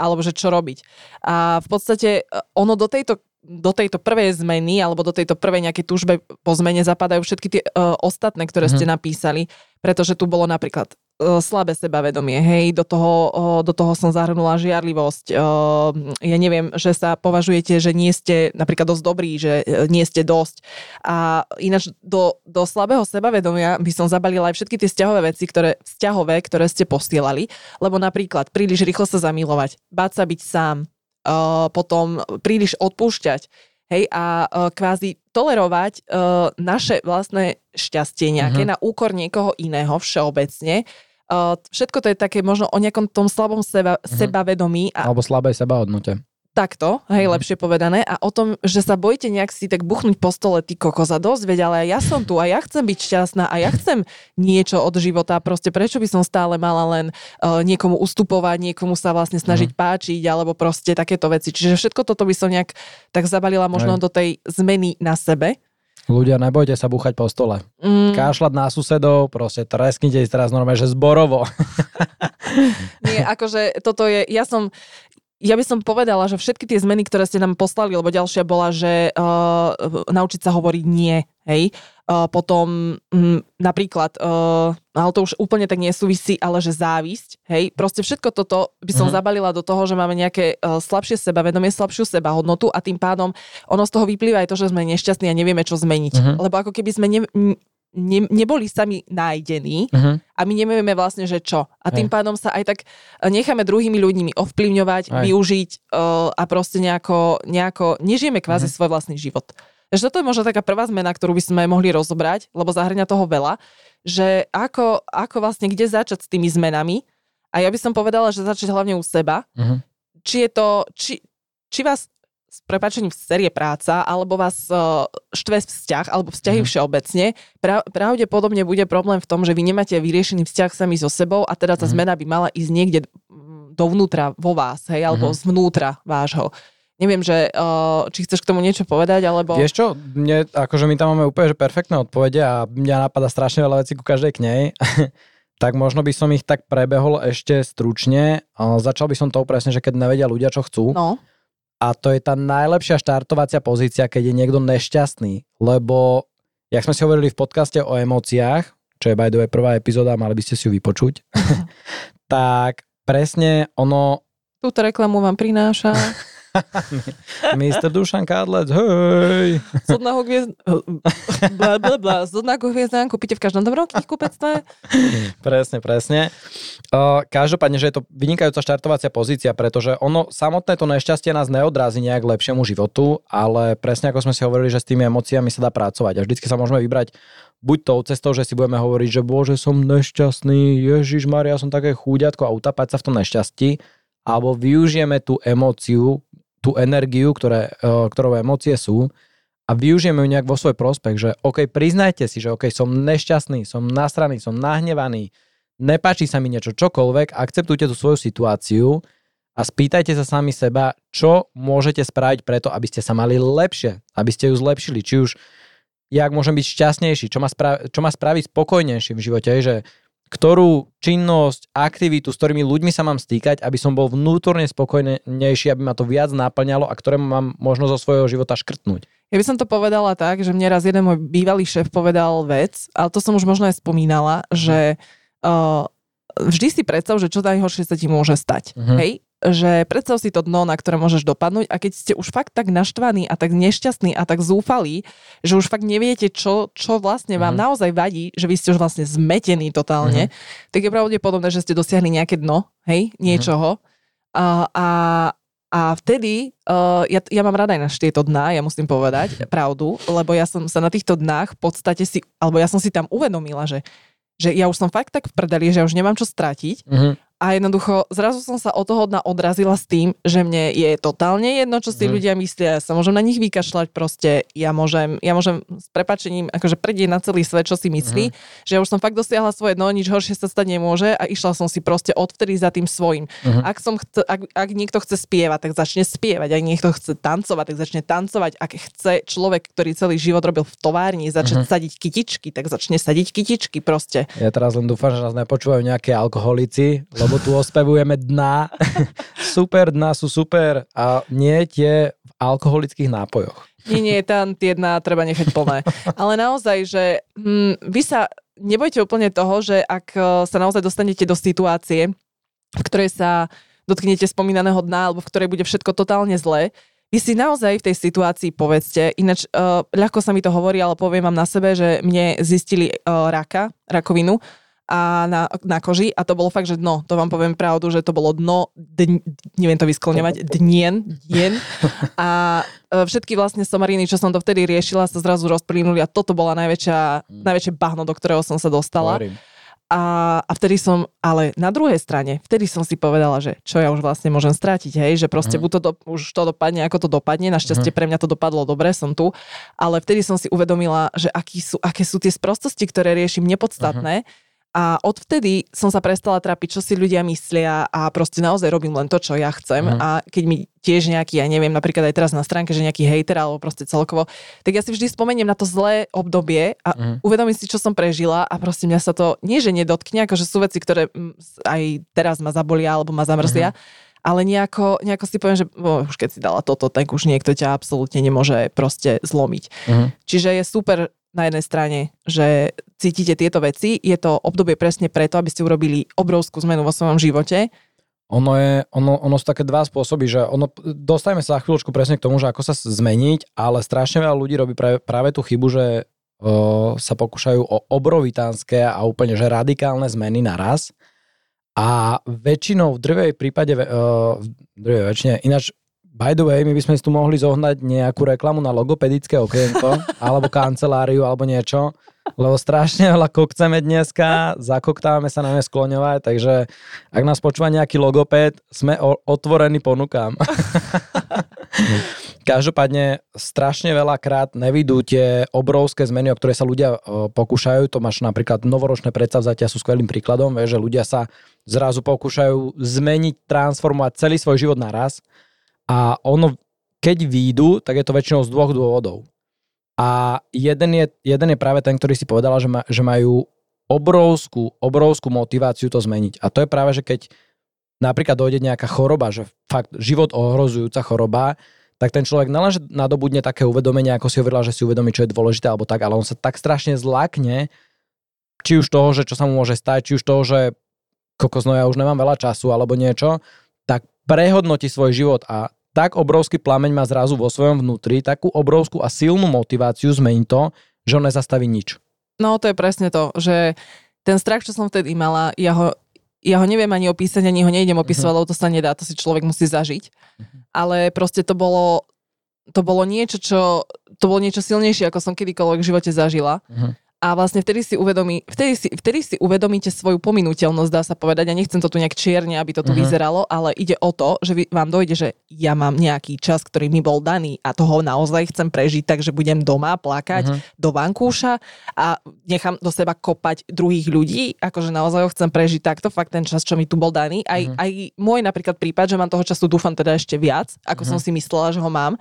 alebo že čo robiť. A v podstate uh, ono do tejto do tejto prvej zmeny alebo do tejto prvej nejakej túžbe po zmene zapadajú všetky tie uh, ostatné, ktoré mm-hmm. ste napísali, pretože tu bolo napríklad uh, slabé sebavedomie, hej, do toho, uh, do toho som zahrnula žiarlivosť, uh, ja neviem, že sa považujete, že nie ste napríklad dosť dobrí, že uh, nie ste dosť a ináč do, do slabého sebavedomia by som zabalila aj všetky tie vzťahové veci, ktoré, vzťahové, ktoré ste posielali, lebo napríklad príliš rýchlo sa zamilovať, báť sa byť sám, uh, potom príliš odpúšťať, hej, a uh, kvázi tolerovať uh, naše vlastné šťastie nejaké uh-huh. na úkor niekoho iného všeobecne. Uh, všetko to je také možno o nejakom tom slabom seba, uh-huh. sebavedomí. A... Alebo slabej sebahodnote takto, hej, mm. lepšie povedané, a o tom, že sa bojíte nejak si tak buchnúť po stole, ty kokoza, dosť veď, ale ja som tu a ja chcem byť šťastná a ja chcem niečo od života, proste prečo by som stále mala len uh, niekomu ustupovať, niekomu sa vlastne snažiť mm. páčiť, alebo proste takéto veci. Čiže všetko toto by som nejak tak zabalila možno hej. do tej zmeny na sebe. Ľudia, nebojte sa búchať po stole. Mm. Kášľať na susedov, proste tresknite si teraz normálne, že zborovo. Nie, akože toto je, ja som, ja by som povedala, že všetky tie zmeny, ktoré ste nám poslali, lebo ďalšia bola, že uh, naučiť sa hovoriť nie, hej. Uh, potom m, napríklad, uh, ale to už úplne tak nesúvisí, ale že závisť, hej. Proste všetko toto by som uh-huh. zabalila do toho, že máme nejaké uh, slabšie sebavedomie, slabšiu sebahodnotu a tým pádom ono z toho vyplýva aj to, že sme nešťastní a nevieme, čo zmeniť. Uh-huh. Lebo ako keby sme ne, ne, neboli sami nájdení uh-huh. a my nevieme vlastne, že čo. A tým Hej. pádom sa aj tak eh, necháme druhými ľuďmi ovplyvňovať, Hej. využiť uh, a proste nejako, nejako nežijeme kvázi uh-huh. svoj vlastný život. Takže toto je možno taká prvá zmena, ktorú by sme mohli rozobrať, lebo zahrňa toho veľa, že ako, ako vlastne, kde začať s tými zmenami. A ja by som povedala, že začať hlavne u seba. Uh-huh. Či je to, či, či vás s prepačením série práca, alebo vás uh, štve vzťah, alebo vzťahy mm. všeobecne, pra, pravdepodobne bude problém v tom, že vy nemáte vyriešený vzťah sami so sebou a teda tá mm. zmena by mala ísť niekde mm, dovnútra vo vás, hej, alebo mm. zvnútra vášho. Neviem, že uh, či chceš k tomu niečo povedať, alebo... Vieš čo, mne, akože my tam máme úplne že perfektné odpovede a mňa napadá strašne veľa vecí ku každej k nej. tak možno by som ich tak prebehol ešte stručne. Začal by som to presne, že keď nevedia ľudia, čo chcú. No a to je tá najlepšia štartovacia pozícia, keď je niekto nešťastný, lebo, jak sme si hovorili v podcaste o emóciách, čo je by the way prvá epizóda, mali by ste si ju vypočuť, tak presne ono... Túto reklamu vám prináša Mr. Dušan Kádlec, hej. Zodného hviezd... bla, bla, bla. Zodného hviezdán kúpite v každom dobrom knihkupectve. presne, presne. Uh, každopádne, že je to vynikajúca štartovacia pozícia, pretože ono samotné to nešťastie nás neodrazí nejak lepšiemu životu, ale presne ako sme si hovorili, že s tými emóciami sa dá pracovať a vždycky sa môžeme vybrať buď tou cestou, že si budeme hovoriť, že bože, som nešťastný, Ježiš Maria, som také chúďatko a utapať sa v tom nešťastí, alebo využijeme tú emóciu, tú energiu, ktoré, e, ktorou emócie sú a využijeme ju nejak vo svoj prospech, že OK, priznajte si, že OK, som nešťastný, som nasraný, som nahnevaný, nepáči sa mi niečo, čokoľvek, akceptujte tú svoju situáciu a spýtajte sa sami seba, čo môžete spraviť preto, aby ste sa mali lepšie, aby ste ju zlepšili, či už jak môžem byť šťastnejší, čo ma, spraví, čo ma spraví spokojnejším v živote, že ktorú činnosť, aktivitu, s ktorými ľuďmi sa mám stýkať, aby som bol vnútorne spokojnejší, aby ma to viac naplňalo a ktoré mám možno zo svojho života škrtnúť. Ja by som to povedala tak, že mne raz jeden môj bývalý šéf povedal vec, ale to som už možno aj spomínala, že uh, vždy si predstav, že čo najhoršie sa ti môže stať. Uh-huh. Hej? že predstav si to dno, na ktoré môžeš dopadnúť a keď ste už fakt tak naštvaní a tak nešťastní a tak zúfalí, že už fakt neviete, čo, čo vlastne vám mm. naozaj vadí, že vy ste už vlastne zmetení totálne, mm. tak je pravdepodobné, že ste dosiahli nejaké dno, hej, niečoho. Mm. A, a, a vtedy, uh, ja, ja mám rada aj na tieto dná, ja musím povedať pravdu, lebo ja som sa na týchto dnách v podstate si, alebo ja som si tam uvedomila, že že ja už som fakt tak v prdeli, že už nemám čo stratiť mm-hmm a jednoducho zrazu som sa od toho dna odrazila s tým, že mne je totálne jedno, čo si mm. ľudia myslia, ja sa môžem na nich vykašľať proste, ja môžem, ja môžem s prepačením akože predieť na celý svet, čo si myslí, mm. že ja už som fakt dosiahla svoje dno, nič horšie sa stať nemôže a išla som si proste odvtedy za tým svojim. Mm. Ak, som chce, ak, ak niekto chce spievať, tak začne spievať, ak niekto chce tancovať, tak začne tancovať, ak chce človek, ktorý celý život robil v továrni, začne mm. sadiť kytičky, tak začne sadiť kytičky proste. Ja teraz len dúfam, že nás nepočúvajú nejaké alkoholici, lebo tu ospevujeme dna. super dna sú super a nie tie v alkoholických nápojoch. Nie, nie, tam tie dna treba nechať plné. Ale naozaj, že hm, vy sa nebojte úplne toho, že ak e, sa naozaj dostanete do situácie, v ktorej sa dotknete spomínaného dna, alebo v ktorej bude všetko totálne zlé, vy si naozaj v tej situácii povedzte, ináč uh, ľahko sa mi to hovorí, ale poviem vám na sebe, že mne zistili uh, raka, rakovinu a na, na koži. A to bolo fakt, že dno, to vám poviem pravdu, že to bolo dno, dň, neviem to vyskloňovať, dnien, dien. A e, všetky vlastne somariny, čo som to vtedy riešila, sa zrazu rozplínuli a toto bola najväčšia, mm. najväčšie bahno, do ktorého som sa dostala. A, a vtedy som, ale na druhej strane, vtedy som si povedala, že čo ja už vlastne môžem strátiť, hej, že proste mm. buď to do, už to dopadne, ako to dopadne, našťastie mm. pre mňa to dopadlo dobre, som tu, ale vtedy som si uvedomila, že aký sú, aké sú tie sprostosti, ktoré riešim nepodstatné, mm a odvtedy som sa prestala trápiť, čo si ľudia myslia a proste naozaj robím len to, čo ja chcem. Mm. A keď mi tiež nejaký, ja neviem, napríklad aj teraz na stránke, že nejaký hejter alebo proste celkovo, tak ja si vždy spomeniem na to zlé obdobie a mm. uvedomím si, čo som prežila a proste mňa sa to nie, že nedotkne, akože sú veci, ktoré aj teraz ma zabolia alebo ma zamrzia, mm ale nejako, nejako si poviem, že oh, už keď si dala toto, tak už niekto ťa absolútne nemôže proste zlomiť. Uh-huh. Čiže je super na jednej strane, že cítite tieto veci, je to obdobie presne preto, aby ste urobili obrovskú zmenu vo svojom živote. Ono, je, ono, ono sú také dva spôsoby, že ono, dostajeme sa za chvíľočku presne k tomu, že ako sa zmeniť, ale strašne veľa ľudí robí práve, práve tú chybu, že o, sa pokúšajú o obrovitánske a úplne že radikálne zmeny naraz. A väčšinou v drvej prípade, v drvej väčšine, ináč By the way, my by sme tu mohli zohnať nejakú reklamu na logopedické okienko, alebo kanceláriu, alebo niečo, lebo strašne veľa kokceme dneska, zakoktávame sa na ne skloňovať, takže ak nás počúva nejaký logoped, sme otvorení ponukám. Každopádne strašne veľakrát nevidú tie obrovské zmeny, o ktoré sa ľudia pokúšajú. To máš napríklad novoročné predsavzatia sú skvelým príkladom, že ľudia sa zrazu pokúšajú zmeniť, transformovať celý svoj život naraz a ono, keď výjdu, tak je to väčšinou z dvoch dôvodov. A jeden je, jeden je práve ten, ktorý si povedala, že, ma, že majú obrovskú, obrovskú motiváciu to zmeniť. A to je práve, že keď napríklad dojde nejaká choroba, že fakt život ohrozujúca choroba, tak ten človek nalenže nadobudne také uvedomenie, ako si hovorila, že si uvedomí, čo je dôležité alebo tak, ale on sa tak strašne zlakne, či už toho, že čo sa mu môže stať, či už toho, že kokos, no ja už nemám veľa času alebo niečo, tak prehodnotí svoj život a tak obrovský plameň má zrazu vo svojom vnútri, takú obrovskú a silnú motiváciu zmeniť to, že on nezastaví nič. No to je presne to, že ten strach, čo som vtedy mala, ja ho, ja ho neviem ani opísať, ani ho nejdem opísať, uh-huh. lebo to sa nedá, to si človek musí zažiť. Uh-huh. Ale proste to bolo, to bolo niečo, čo, to bolo niečo silnejšie, ako som kedykoľvek v živote zažila. Uh-huh. A vlastne vtedy si, uvedomí, vtedy, si, vtedy si uvedomíte svoju pominuteľnosť, dá sa povedať. Ja nechcem to tu nejak čierne, aby to tu uh-huh. vyzeralo, ale ide o to, že vy, vám dojde, že ja mám nejaký čas, ktorý mi bol daný a toho naozaj chcem prežiť, takže budem doma plakať uh-huh. do vankúša a nechám do seba kopať druhých ľudí, akože naozaj ho chcem prežiť takto, fakt ten čas, čo mi tu bol daný. Aj, uh-huh. aj môj napríklad prípad, že mám toho času, dúfam teda ešte viac, ako uh-huh. som si myslela, že ho mám,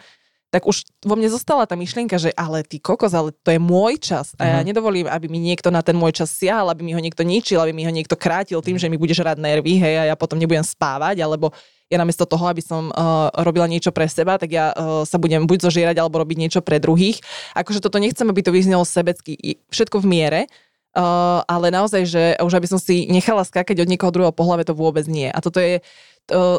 tak už vo mne zostala tá myšlienka, že ale ty kokos, ale to je môj čas a ja uh-huh. nedovolím, aby mi niekto na ten môj čas siahal, aby mi ho niekto ničil, aby mi ho niekto krátil tým, že mi bude žrať nervy, hej, a ja potom nebudem spávať, alebo ja namiesto toho, aby som uh, robila niečo pre seba, tak ja uh, sa budem buď zožierať, alebo robiť niečo pre druhých. Akože toto nechcem, aby to vyznelo sebecky. Všetko v miere, Uh, ale naozaj, že už aby som si nechala skákať od niekoho druhého po hlave, to vôbec nie. A toto je,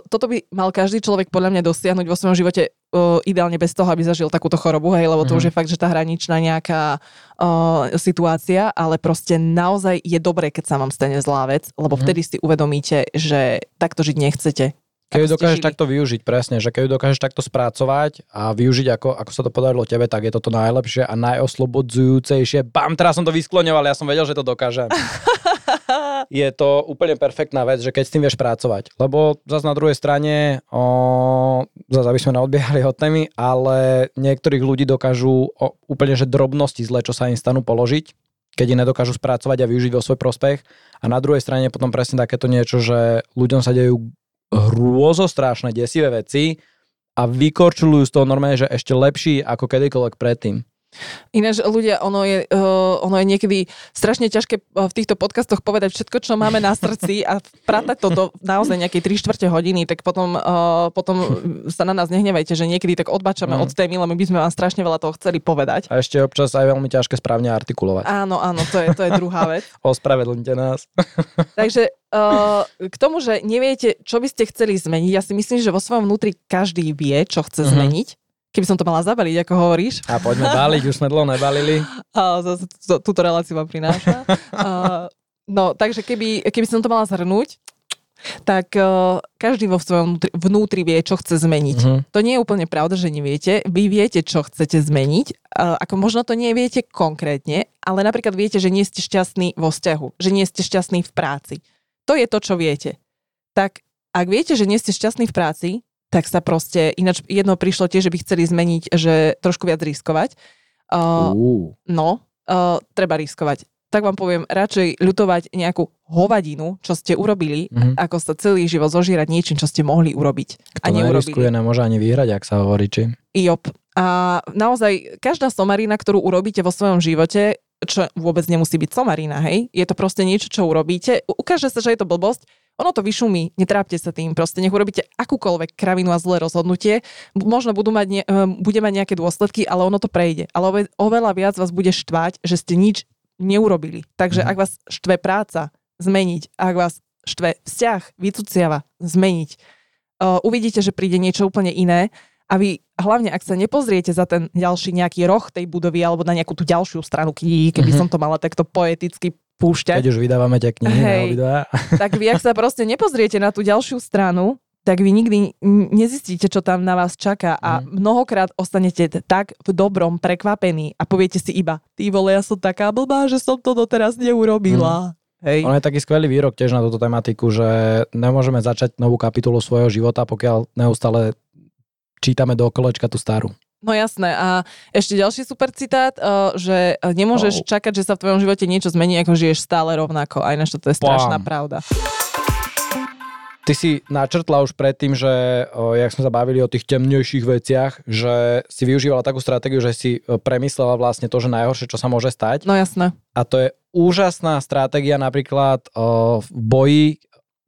toto by mal každý človek podľa mňa dosiahnuť vo svojom živote uh, ideálne bez toho, aby zažil takúto chorobu, hej, lebo to mm. už je fakt, že tá hraničná nejaká uh, situácia, ale proste naozaj je dobré, keď sa vám stane zlá vec, lebo mm. vtedy si uvedomíte, že takto žiť nechcete keď ju dokážeš takto využiť, presne, že keď ju dokážeš takto spracovať a využiť, ako, ako sa to podarilo tebe, tak je toto najlepšie a najoslobodzujúcejšie. Bam, teraz som to vyskloňoval, ja som vedel, že to dokážem. je to úplne perfektná vec, že keď s tým vieš pracovať. Lebo zase na druhej strane, o, zase aby sme neodbiehali od témy, ale niektorých ľudí dokážu o, úplne, že drobnosti zle, čo sa im stanú položiť, keď ich nedokážu spracovať a využiť vo svoj prospech. A na druhej strane potom presne takéto niečo, že ľuďom sa dejú hrôzostrašné, desivé veci a vykorčulujú z toho normálne, že ešte lepší ako kedykoľvek predtým. Ináč ľudia, ono je, uh, ono je niekedy strašne ťažké eh, v týchto podcastoch povedať všetko, čo máme na srdci a pratať to do naozaj nejakej 3 čtvrte hodiny, tak potom, uh, potom sa na nás nehnevajte, že niekedy tak odbačame mm. od témy, lebo my by sme vám strašne veľa toho chceli povedať. A ešte občas aj veľmi ťažké správne artikulovať. Áno, áno, to je, to je druhá vec. Ospravedlňte nás. Takže uh, k tomu, že neviete, čo by ste chceli zmeniť, ja si myslím, že vo svojom vnútri každý vie, čo chce mm-hmm. zmeniť Keby som to mala zabaliť, ako hovoríš. A poďme baliť, už sme dlho nebalili. A zase túto reláciu vám prináša. A, no, takže keby, keby som to mala zhrnúť, tak uh, každý vo svojom vnútri, vnútri vie, čo chce zmeniť. Uh-huh. To nie je úplne pravda, že neviete. Vy viete, čo chcete zmeniť. Uh, ako možno to neviete konkrétne, ale napríklad viete, že nie ste šťastní vo vzťahu, že nie ste šťastní v práci. To je to, čo viete. Tak ak viete, že nie ste šťastní v práci, tak sa proste, ináč jedno prišlo tiež, že by chceli zmeniť, že trošku viac riskovať. Uh, uh. No, uh, treba riskovať. Tak vám poviem, radšej ľutovať nejakú hovadinu, čo ste urobili, mm-hmm. ako sa celý život zožírať niečím, čo ste mohli urobiť. Kto a neurobili. nemôže ani vyhrať, ak sa hovorí, či? Jop. A naozaj, každá somarina, ktorú urobíte vo svojom živote, čo vôbec nemusí byť somarina, hej, je to proste niečo, čo urobíte, ukáže sa, že je to blbosť, ono to vyšumí, netrápte sa tým, proste nech urobíte akúkoľvek kravinu a zlé rozhodnutie, možno budú mať ne, bude mať nejaké dôsledky, ale ono to prejde. Ale oveľa viac vás bude štvať, že ste nič neurobili. Takže mm. ak vás štve práca, zmeniť. Ak vás štve vzťah, vycuciava, zmeniť. Uh, uvidíte, že príde niečo úplne iné a vy, hlavne ak sa nepozriete za ten ďalší nejaký roh tej budovy alebo na nejakú tú ďalšiu stranu knihy, keby mm-hmm. som to mala takto poeticky púšťať. Keď už vydávame tie knihy Hej, na Tak vy, ak sa proste nepozriete na tú ďalšiu stranu, tak vy nikdy nezistíte, čo tam na vás čaká a mm. mnohokrát ostanete tak v dobrom prekvapení a poviete si iba, ty vole, ja som taká blbá, že som to doteraz neurobila. Mm. Hej. On je taký skvelý výrok tiež na túto tematiku, že nemôžeme začať novú kapitolu svojho života, pokiaľ neustále čítame do kolečka tú starú. No jasné. A ešte ďalší super citát, uh, že nemôžeš oh. čakať, že sa v tvojom živote niečo zmení, ako žiješ stále rovnako. Aj našto to je strašná Pám. pravda. Ty si načrtla už predtým, že o, jak sme sa bavili o tých temnejších veciach, že si využívala takú stratégiu, že si premyslela vlastne to, že najhoršie, čo sa môže stať. No jasné. A to je úžasná stratégia napríklad o, v boji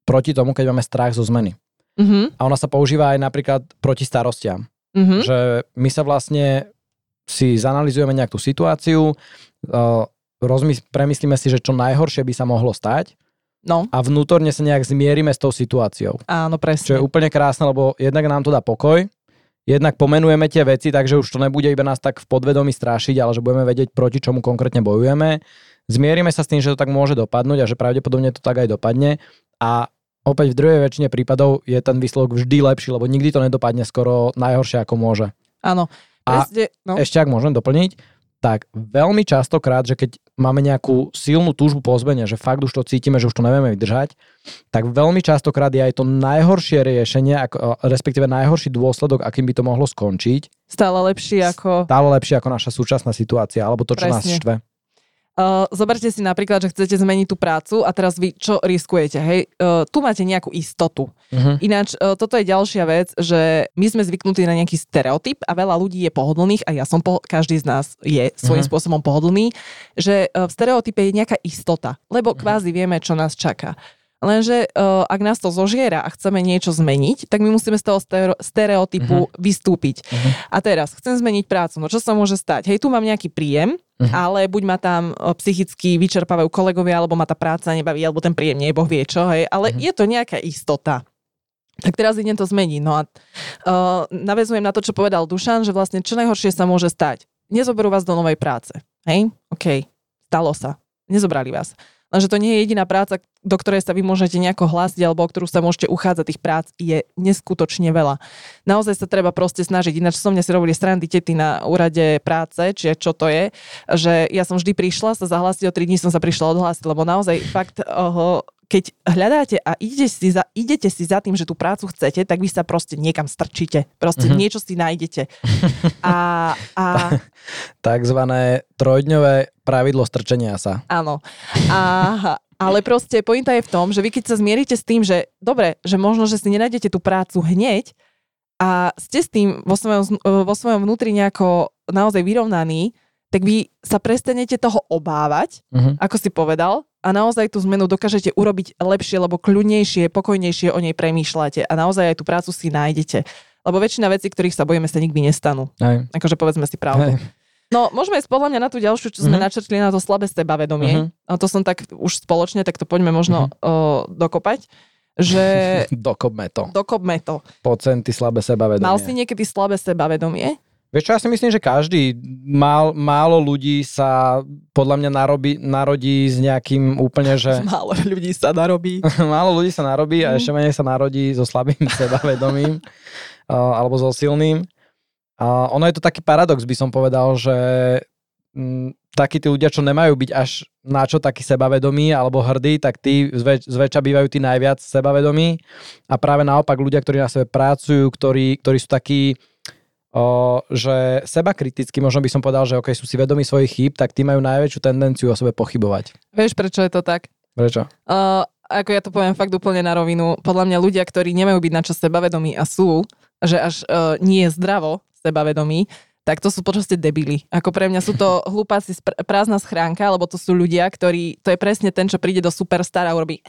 proti tomu, keď máme strach zo zmeny. Mm-hmm. A ona sa používa aj napríklad proti starostiam. Mm-hmm. Že my sa vlastne si zanalizujeme nejakú situáciu, uh, rozmys- premyslíme si, že čo najhoršie by sa mohlo stať no. a vnútorne sa nejak zmierime s tou situáciou. Áno, presne. Čo je úplne krásne, lebo jednak nám to dá pokoj, jednak pomenujeme tie veci, takže už to nebude iba nás tak v podvedomí strášiť, ale že budeme vedieť, proti čomu konkrétne bojujeme. Zmierime sa s tým, že to tak môže dopadnúť a že pravdepodobne to tak aj dopadne. A opäť v druhej väčšine prípadov je ten výsledok vždy lepší, lebo nikdy to nedopadne skoro najhoršie ako môže. Áno. A no. ešte ak môžem doplniť, tak veľmi častokrát, že keď máme nejakú silnú túžbu po zmene, že fakt už to cítime, že už to nevieme vydržať, tak veľmi častokrát je aj to najhoršie riešenie, ako, respektíve najhorší dôsledok, akým by to mohlo skončiť. Stále lepšie ako... Stále lepšie ako naša súčasná situácia, alebo to, čo Presne. nás štve. Uh, zoberte si napríklad, že chcete zmeniť tú prácu a teraz vy čo riskujete, hej? Uh, tu máte nejakú istotu. Uh-huh. Ináč, uh, toto je ďalšia vec, že my sme zvyknutí na nejaký stereotyp a veľa ľudí je pohodlných a ja som, po, každý z nás je svojím uh-huh. spôsobom pohodlný, že uh, v stereotype je nejaká istota, lebo uh-huh. kvázi vieme, čo nás čaká. Lenže uh, ak nás to zožiera a chceme niečo zmeniť, tak my musíme z toho stereotypu uh-huh. vystúpiť. Uh-huh. A teraz chcem zmeniť prácu. No čo sa môže stať? Hej, tu mám nejaký príjem, uh-huh. ale buď ma tam psychicky vyčerpávajú kolegovia, alebo ma tá práca nebaví, alebo ten príjem nie, boh vie čo, hej. Ale uh-huh. je to nejaká istota. Tak teraz idem to zmeniť. No a uh, navezujem na to, čo povedal Dušan, že vlastne čo najhoršie sa môže stať. Nezoberú vás do novej práce. Hej? OK. Stalo sa. Nezobrali vás. Lenže to nie je jediná práca, do ktorej sa vy môžete nejako hlásiť alebo o ktorú sa môžete uchádzať. Tých prác je neskutočne veľa. Naozaj sa treba proste snažiť. Ináč som mňa si robili strandy tety na úrade práce, čiže čo to je, že ja som vždy prišla sa zahlásiť, o 3 dní som sa prišla odhlásiť, lebo naozaj fakt uh, keď hľadáte a idete si, za, idete si za tým, že tú prácu chcete, tak vy sa proste niekam strčíte. Proste mm-hmm. niečo si nájdete. A, a... Takzvané trojdňové pravidlo strčenia sa. Áno. A, ale proste pointa je v tom, že vy keď sa zmierite s tým, že dobre, že možno, že si nenájdete tú prácu hneď a ste s tým vo svojom, vo svojom vnútri nejako naozaj vyrovnaní, tak vy sa prestanete toho obávať, uh-huh. ako si povedal, a naozaj tú zmenu dokážete urobiť lepšie, lebo kľudnejšie, pokojnejšie o nej premýšľate a naozaj aj tú prácu si nájdete. Lebo väčšina vecí, ktorých sa bojíme, sa nikdy nestanú. Aj. Akože povedzme si pravdu. Aj. No, môžeme ísť podľa mňa na tú ďalšiu, čo sme uh-huh. načrtli na to slabé sebavedomie. Uh-huh. A to som tak už spoločne, tak to poďme možno uh-huh. uh, dokopať že... Dokopme to. Dokopme to. Pocenty slabé sebavedomie. Mal si niekedy slabé sebavedomie? Vieš čo, ja si myslím, že každý, mal, málo ľudí sa podľa mňa narobí, narodí s nejakým úplne, že... Málo ľudí sa narobí. málo ľudí sa narobí a mhm. ešte menej sa narodí so slabým sebavedomím alebo so silným. A ono je to taký paradox, by som povedal, že m, takí tí ľudia, čo nemajú byť až na čo taký sebavedomí alebo hrdí, tak tí zväč, zväčša bývajú tí najviac sebavedomí a práve naopak ľudia, ktorí na sebe pracujú, ktorí, ktorí sú takí o, že seba kriticky, možno by som povedal, že okay, sú si vedomí svojich chýb, tak tí majú najväčšiu tendenciu o sebe pochybovať. Vieš, prečo je to tak? Prečo? Uh, ako ja to poviem fakt úplne na rovinu, podľa mňa ľudia, ktorí nemajú byť na čo sebavedomí a sú, že až uh, nie je zdravo sebavedomí, tak to sú proste debily. Ako pre mňa sú to hlupáci prázdna schránka, lebo to sú ľudia, ktorí, to je presne ten, čo príde do Superstar a urobí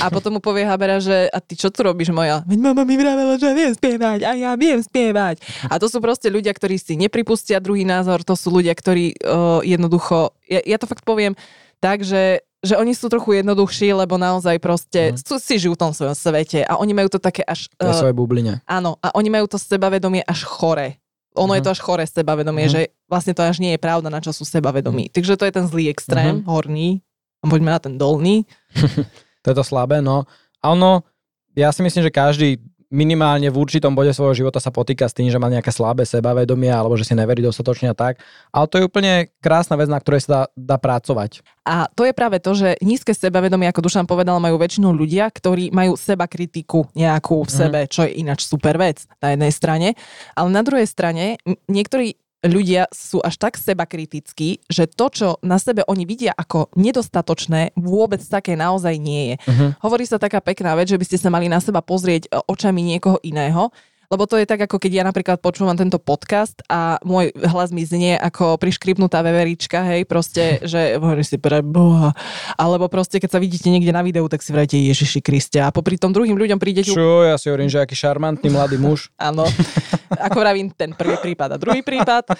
a potom mu povie Habera, že a ty čo tu robíš moja? Veď mama mi vravela, že viem spievať a ja viem spievať. A to sú proste ľudia, ktorí si nepripustia druhý názor, to sú ľudia, ktorí uh, jednoducho, ja, ja to fakt poviem tak, že že oni sú trochu jednoduchší, lebo naozaj proste mm. si žijú v tom svojom svete a oni majú to také až... Uh, svoje bubline. Áno, a oni majú to sebavedomie až chore. Ono mm. je mhm. to až chore sebavedomie, mm. že vlastne to až nie je pravda, na čo sú sebavedomí. Mm. Takže to je ten zlý extrém, mm. horný, a poďme na ten dolný. to je to slabé, no. A ono, ja si myslím, že každý minimálne v určitom bode svojho života sa potýka s tým, že má nejaké slabé sebavedomie alebo že si neverí dostatočne a tak. Ale to je úplne krásna vec, na ktorej sa dá, dá pracovať. A to je práve to, že nízke sebavedomie, ako Dušan povedal, majú väčšinou ľudia, ktorí majú seba kritiku nejakú v sebe, mm. čo je ináč super vec na jednej strane. Ale na druhej strane, niektorí ľudia sú až tak seba kritickí, že to, čo na sebe oni vidia ako nedostatočné, vôbec také naozaj nie je. Uh-huh. Hovorí sa taká pekná vec, že by ste sa mali na seba pozrieť e, očami niekoho iného, lebo to je tak, ako keď ja napríklad počúvam tento podcast a môj hlas mi znie ako priškripnutá veverička, hej, proste, že hovorí si pre Boha. Alebo proste, keď sa vidíte niekde na videu, tak si vrajte Ježiši Kriste. A popri tom druhým ľuďom prídete... Čo, ja si hovorím, že aký šarmantný mladý muž. Áno. Ako vravím, ten prvý prípad a druhý prípad.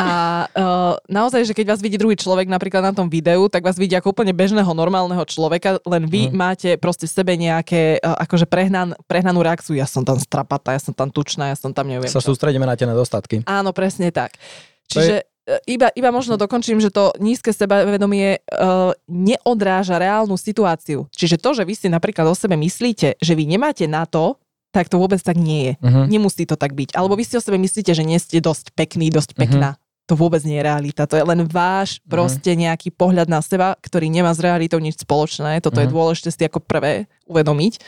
A uh, naozaj, že keď vás vidí druhý človek napríklad na tom videu, tak vás vidí ako úplne bežného, normálneho človeka, len vy mm. máte proste v sebe nejaké uh, akože prehnan, prehnanú reakciu. Ja som tam strapatá, ja som tam tučná, ja som tam neviem. Sa čo. sústredíme na tie nedostatky. Áno, presne tak. Čiže. E, iba, iba možno dokončím, že to nízke sebavedomie uh, neodráža reálnu situáciu. Čiže to, že vy si napríklad o sebe myslíte, že vy nemáte na to, tak to vôbec tak nie je. Uh-huh. Nemusí to tak byť. Alebo vy si o sebe myslíte, že nie ste dosť pekný, dosť pekná. Uh-huh. To vôbec nie je realita. To je len váš Mhm. proste nejaký pohľad na seba, ktorý nemá s realitou nič spoločné. Toto je Mhm. dôležité si ako prvé uvedomiť.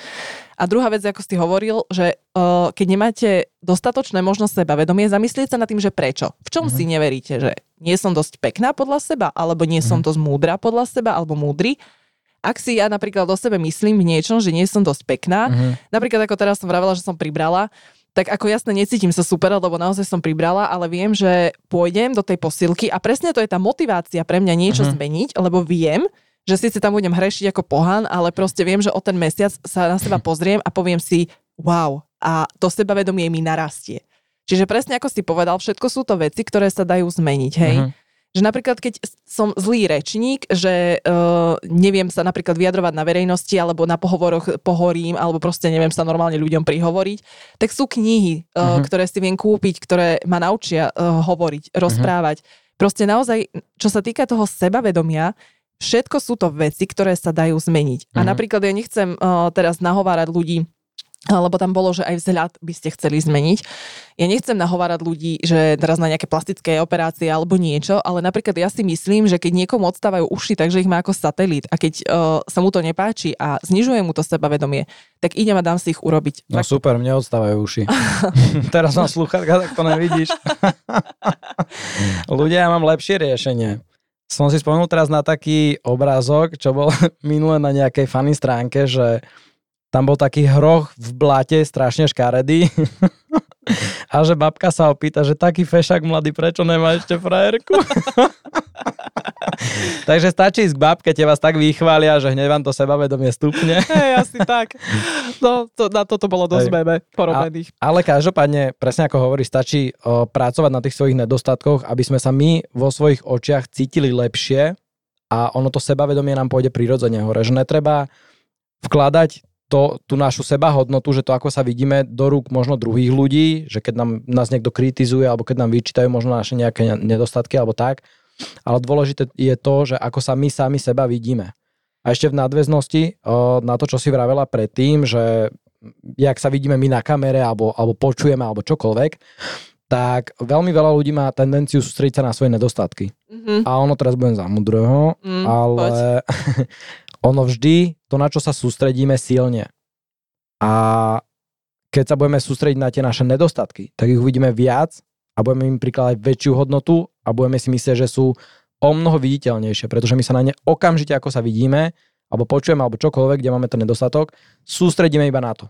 A druhá vec, ako si hovoril, že uh, keď nemáte dostatočné možnosť sebavedomie, zamyslieť sa nad tým, že prečo. V čom Mhm. si neveríte, že nie som dosť pekná podľa seba, alebo nie som Mhm. dosť múdra podľa seba, alebo múdry. Ak si ja napríklad o sebe myslím v niečom, že nie som dosť pekná, Mhm. napríklad ako teraz som vravela, že som pribrala, tak ako jasne necítim sa super, lebo naozaj som pribrala, ale viem, že pôjdem do tej posilky a presne to je tá motivácia pre mňa niečo Mhm. zmeniť, lebo viem, že síce tam budem hrešiť ako pohan, ale proste viem, že o ten mesiac sa na seba pozriem a poviem si, wow, a to sebavedomie mi narastie. Čiže presne ako si povedal, všetko sú to veci, ktoré sa dajú zmeniť, hej. Mhm. Že napríklad, keď som zlý rečník, že uh, neviem sa napríklad vyjadrovať na verejnosti, alebo na pohovoroch pohorím, alebo proste neviem sa normálne ľuďom prihovoriť, tak sú knihy, uh, Mhm. ktoré si viem kúpiť, ktoré ma naučia uh, hovoriť, rozprávať. Proste naozaj, čo sa týka toho sebavedomia, všetko sú to veci, ktoré sa dajú zmeniť. A Mhm. napríklad ja nechcem uh, teraz nahovárať ľudí, lebo tam bolo, že aj vzhľad by ste chceli zmeniť. Ja nechcem nahovárať ľudí, že teraz na nejaké plastické operácie alebo niečo, ale napríklad ja si myslím, že keď niekomu odstávajú uši, takže ich má ako satelit a keď uh, sa mu to nepáči a znižuje mu to sebavedomie, tak idem a dám si ich urobiť. No Tak, super, mne odstávajú uši. Teraz mám sluchatka, tak to nevidíš. Ľudia, ja mám lepšie riešenie. Som si spomenul teraz na taký obrázok, čo bol minule na nejakej funny stránke, že tam bol taký hroch v blate, strašne škaredý. A že babka sa opýta, že taký fešak mladý, prečo nemá ešte frajerku? Takže stačí ísť k babke, tie vás tak vychvália, že hneď vám to sebavedomie stupne. Hej, asi tak. No, to, na toto bolo dosť Hej. meme porobených. Ale každopádne, presne ako hovorí, stačí o, pracovať na tých svojich nedostatkoch, aby sme sa my vo svojich očiach cítili lepšie a ono to sebavedomie nám pôjde prirodzene hore. Že netreba vkladať to, tú našu sebahodnotu, že to ako sa vidíme do rúk možno druhých ľudí, že keď nám, nás niekto kritizuje alebo keď nám vyčítajú možno naše nejaké nedostatky alebo tak. Ale dôležité je to, že ako sa my sami seba vidíme. A ešte v nadväznosti na to, čo si vravela predtým, že jak sa vidíme my na kamere alebo, alebo počujeme alebo čokoľvek, tak veľmi veľa ľudí má tendenciu sústrediť sa na svoje nedostatky. Mhm. A ono teraz budem za mudrého, Mm, ale ono vždy to, na čo sa sústredíme silne. A keď sa budeme sústrediť na tie naše nedostatky, tak ich uvidíme viac a budeme im prikladať väčšiu hodnotu a budeme si myslieť, že sú o mnoho viditeľnejšie, pretože my sa na ne okamžite, ako sa vidíme, alebo počujeme, alebo čokoľvek, kde máme ten nedostatok, sústredíme iba na to.